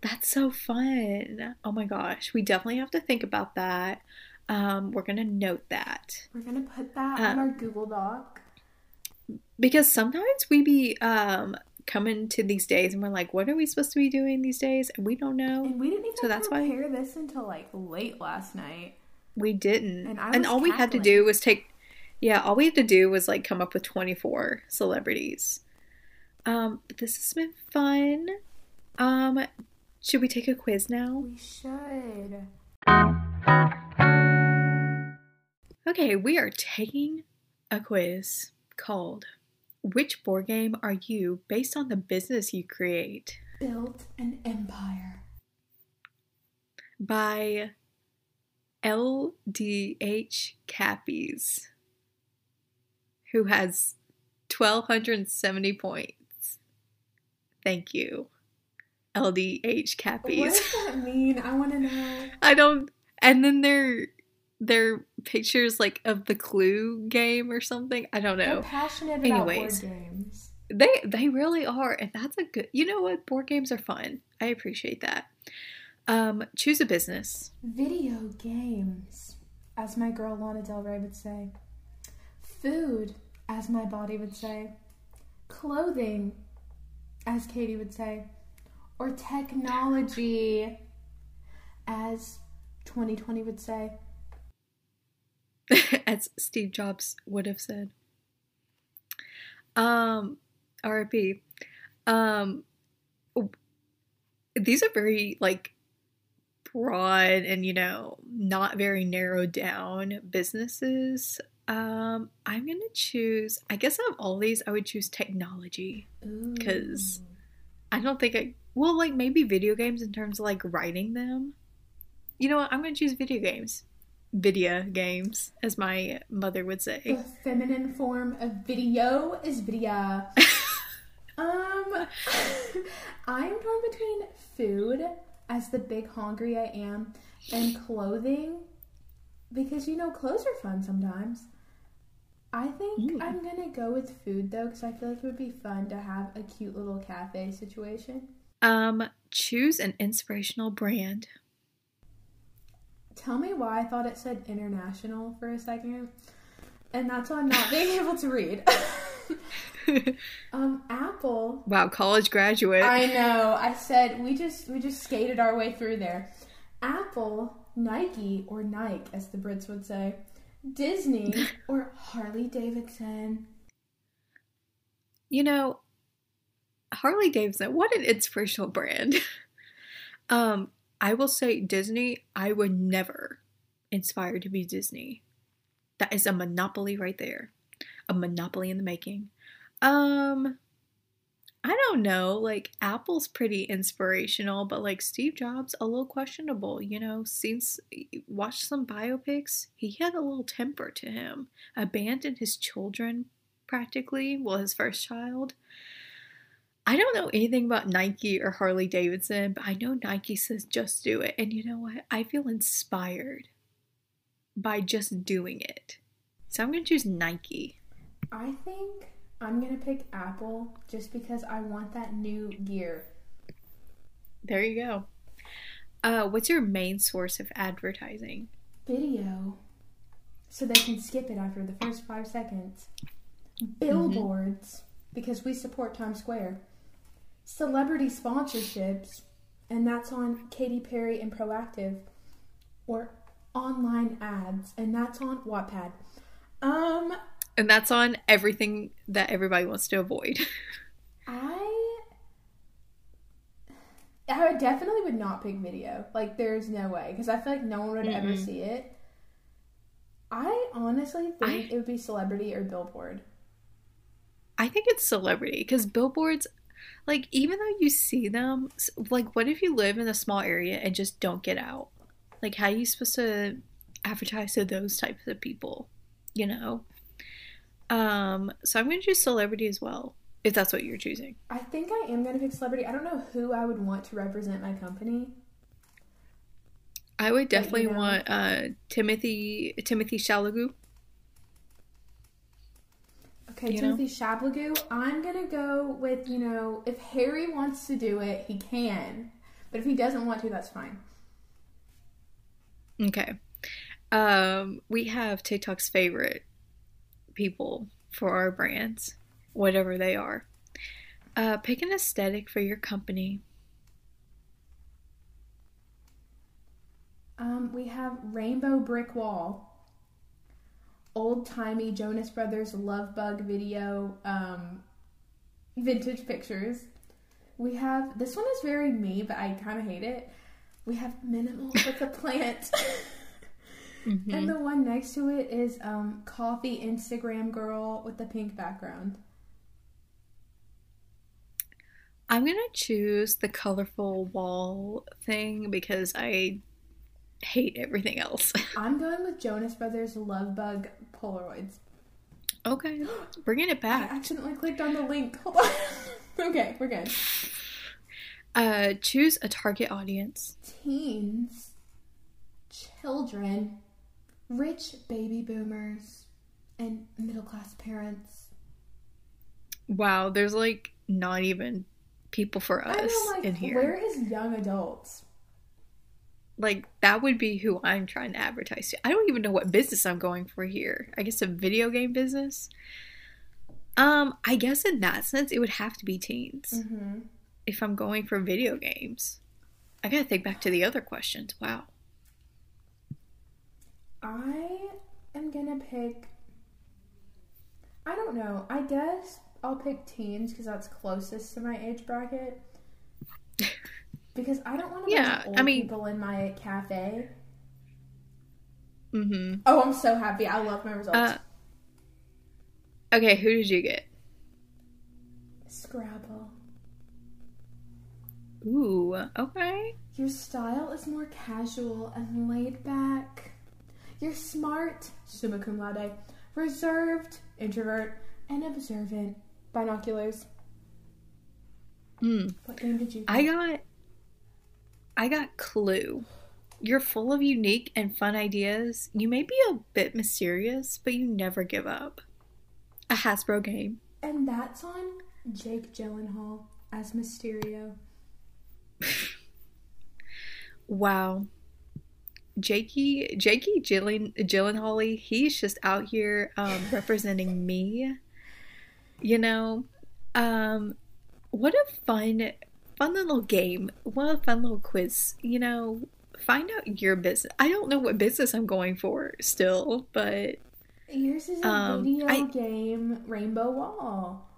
That's so fun. Oh my gosh. We definitely have to think about that. Um, we're to note that. We're to put that on Um, our Google Doc. Because sometimes we be um, coming to these days and we're like, what are we supposed to be doing these days? And we don't know. And we didn't even so that's why- prepare this until like late last night. We didn't. And And, I was all we had to do was take yeah, all we had to do was like come up with 24 celebrities. Um, but this has been fun. Um, should we take a quiz now? We should. Okay, we are taking a quiz called Which board game are you based on the business you create? Built an empire. by LDH Cappies, who has 1,270 points. Thank you, LDH Cappies. What does that mean? I want to know. I don't. And then their their pictures like of the Clue game or something. I don't They're know. passionate about board games. They they really are, and that's a good. You know what? Board games are fun. I appreciate that. Um, choose a business. Video games, as my girl Lana Del Rey would say. Food, as my body would say. Clothing, as Katie would say. Or technology, as 2020 would say. as Steve Jobs would have said. Um, RIP. Um, these are very like broad and you know not very narrowed down businesses. Um, I'm gonna choose. I guess out of all these, I would choose technology. because I don't think I. Well, like maybe video games in terms of like writing them. You know what? I'm gonna choose video games. Video games, as my mother would say. The feminine form of video is video. Um, I'm torn between food, as the big hungry I am, and clothing, because you know clothes are fun sometimes. I think Mm. I'm gonna go with food though, because I feel like it would be fun to have a cute little cafe situation. Um, choose an inspirational brand. Tell me why I thought it said international for a second, and that's on not being able to read. um, Apple wow, college graduate. I know. I said we just we just skated our way through there. Apple, Nike or Nike as the Brits would say, Disney or Harley Davidson. you know, Harley Davidson, what an inspirational brand. um, I will say Disney, I would never inspire to be Disney. That is a monopoly right there. A monopoly in the making. Um I don't know, like Apple's pretty inspirational, but like Steve Jobs a little questionable, you know, since watched some biopics, he had a little temper to him. Abandoned his children practically, well his first child. I don't know anything about Nike or Harley Davidson, but I know Nike says just do it. And you know what? I feel inspired by just doing it. So I'm going to choose Nike. I think I'm gonna pick Apple just because I want that new gear. There you go. Uh, what's your main source of advertising? Video. So they can skip it after the first five seconds. Billboards, because we support Times Square. Celebrity sponsorships, and that's on Katy Perry and Proactiv. Or online ads, and that's on Wattpad. Um, And that's on everything that everybody wants to avoid. I I definitely would not pick video. Like there's no way because I feel like no one would ever Mm-mm. see it. I honestly think I- it would be celebrity or billboard. I think it's celebrity because billboards, like, even though you see them, like, what if you live in a small area and just don't get out? Like, how are you supposed to advertise to those types of people? You know? Um, so I'm going to choose celebrity as well, if that's what you're choosing. I think I am gonna pick celebrity. I don't know who I would want to represent my company. I would definitely know- want uh, Timothy Timothy Chalagoop. Okay, You? Timothy Chablagu. I'm gonna go with you know if Harry wants to do it, he can. But if he doesn't want to, that's fine. Okay. Um, we have TikTok's favorite people for our brands, whatever they are. Uh, pick an aesthetic for your company. Um, we have Rainbow Brick Wall. Old timey Jonas Brothers Love Bug video, um, vintage pictures. We have this one is very me, but I kind of hate it. We have minimal with a plant, Mhm. and the one next to it is um, coffee Instagram girl with the pink background. I'm gonna choose the colorful wall thing because I hate everything else. I'm going with Jonas Brothers Love Bug Polaroids. okay, bringing it back. I accidentally clicked on the link. Hold on. okay, we're good. Uh, choose a target audience. teens, children, rich baby boomers, and middle class parents. Wow, there's like not even people for us know, like, in here. where is young adults? Like that would be who I'm trying to advertise to. I don't even know what business I'm going for here. I guess a video game business. Um, I guess in that sense it would have to be teens Mm-hmm. if I'm going for video games. I gotta think back to the other questions. Wow. I am gonna pick. I don't know. I guess I'll pick teens because that's closest to my age bracket. Because I don't want to Yeah, old I mean- people in my cafe. Mm-hmm. Oh, I'm so happy! I love my results. Uh, okay, who did you get? Scrabble. Ooh, okay. Your style is more casual and laid back. You're smart, summa cum laude, reserved, introvert, and observant. Binoculars. Hmm. What game did you? I got I got Clue. You're full of unique and fun ideas. You may be a bit mysterious, but you never give up. A Hasbro game. and that's on Jake Gyllenhaal as Mysterio. Wow. Jakey Jakey Gyllen Gyllenhaal, he's just out here um, representing me. You know, um, what a fun, fun little game. What a fun little quiz. You know, find out your business. I don't know what business I'm going for still, but Yours is a Um, video I- game Rainbow Wall.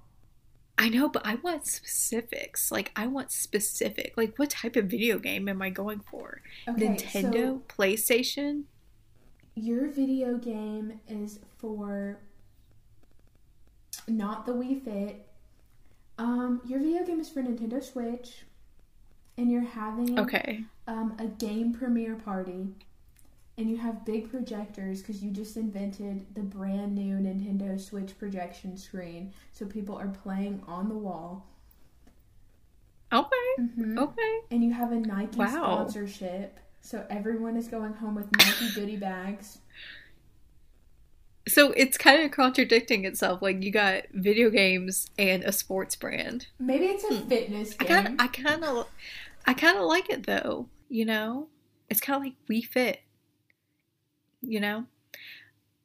I know, but I want specifics. Like, I want specific. Like, what type of video game am I going for? Okay, Nintendo, so PlayStation. your video game is for not the Wii Fit. Um, your video game is for Nintendo Switch, and you're having Okay. um, a game premiere party, and you have big projectors because you just invented the brand new Nintendo Switch projection screen, so people are playing on the wall. Okay. Mm-hmm. Okay. And you have a Nike Wow. sponsorship, so everyone is going home with Nike goodie bags. So it's kind of contradicting itself. Like you got video games and a sports brand. Maybe it's a Hmm. fitness I game. kind of, I kind of, I kind of like it though. You know, it's kind of like Wii Fit. You know,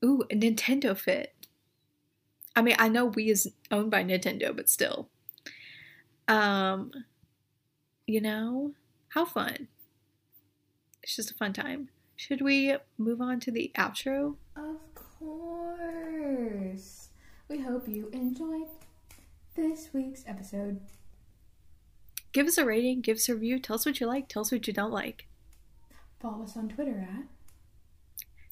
ooh, a Nintendo Fit. I mean, I know Wii is owned by Nintendo, but still. Um, you know, how fun. It's just a fun time. Should we move on to the outro? Of course. We hope you enjoyed this week's episode. Give us a rating, give us a review, tell us what you like, tell us what you don't like. Follow us on Twitter at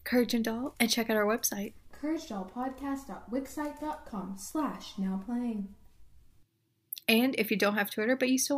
Courage and Doll, and check out our website. couragedollpodcast.wixsite.com slash now playing. And if you don't have Twitter but you still want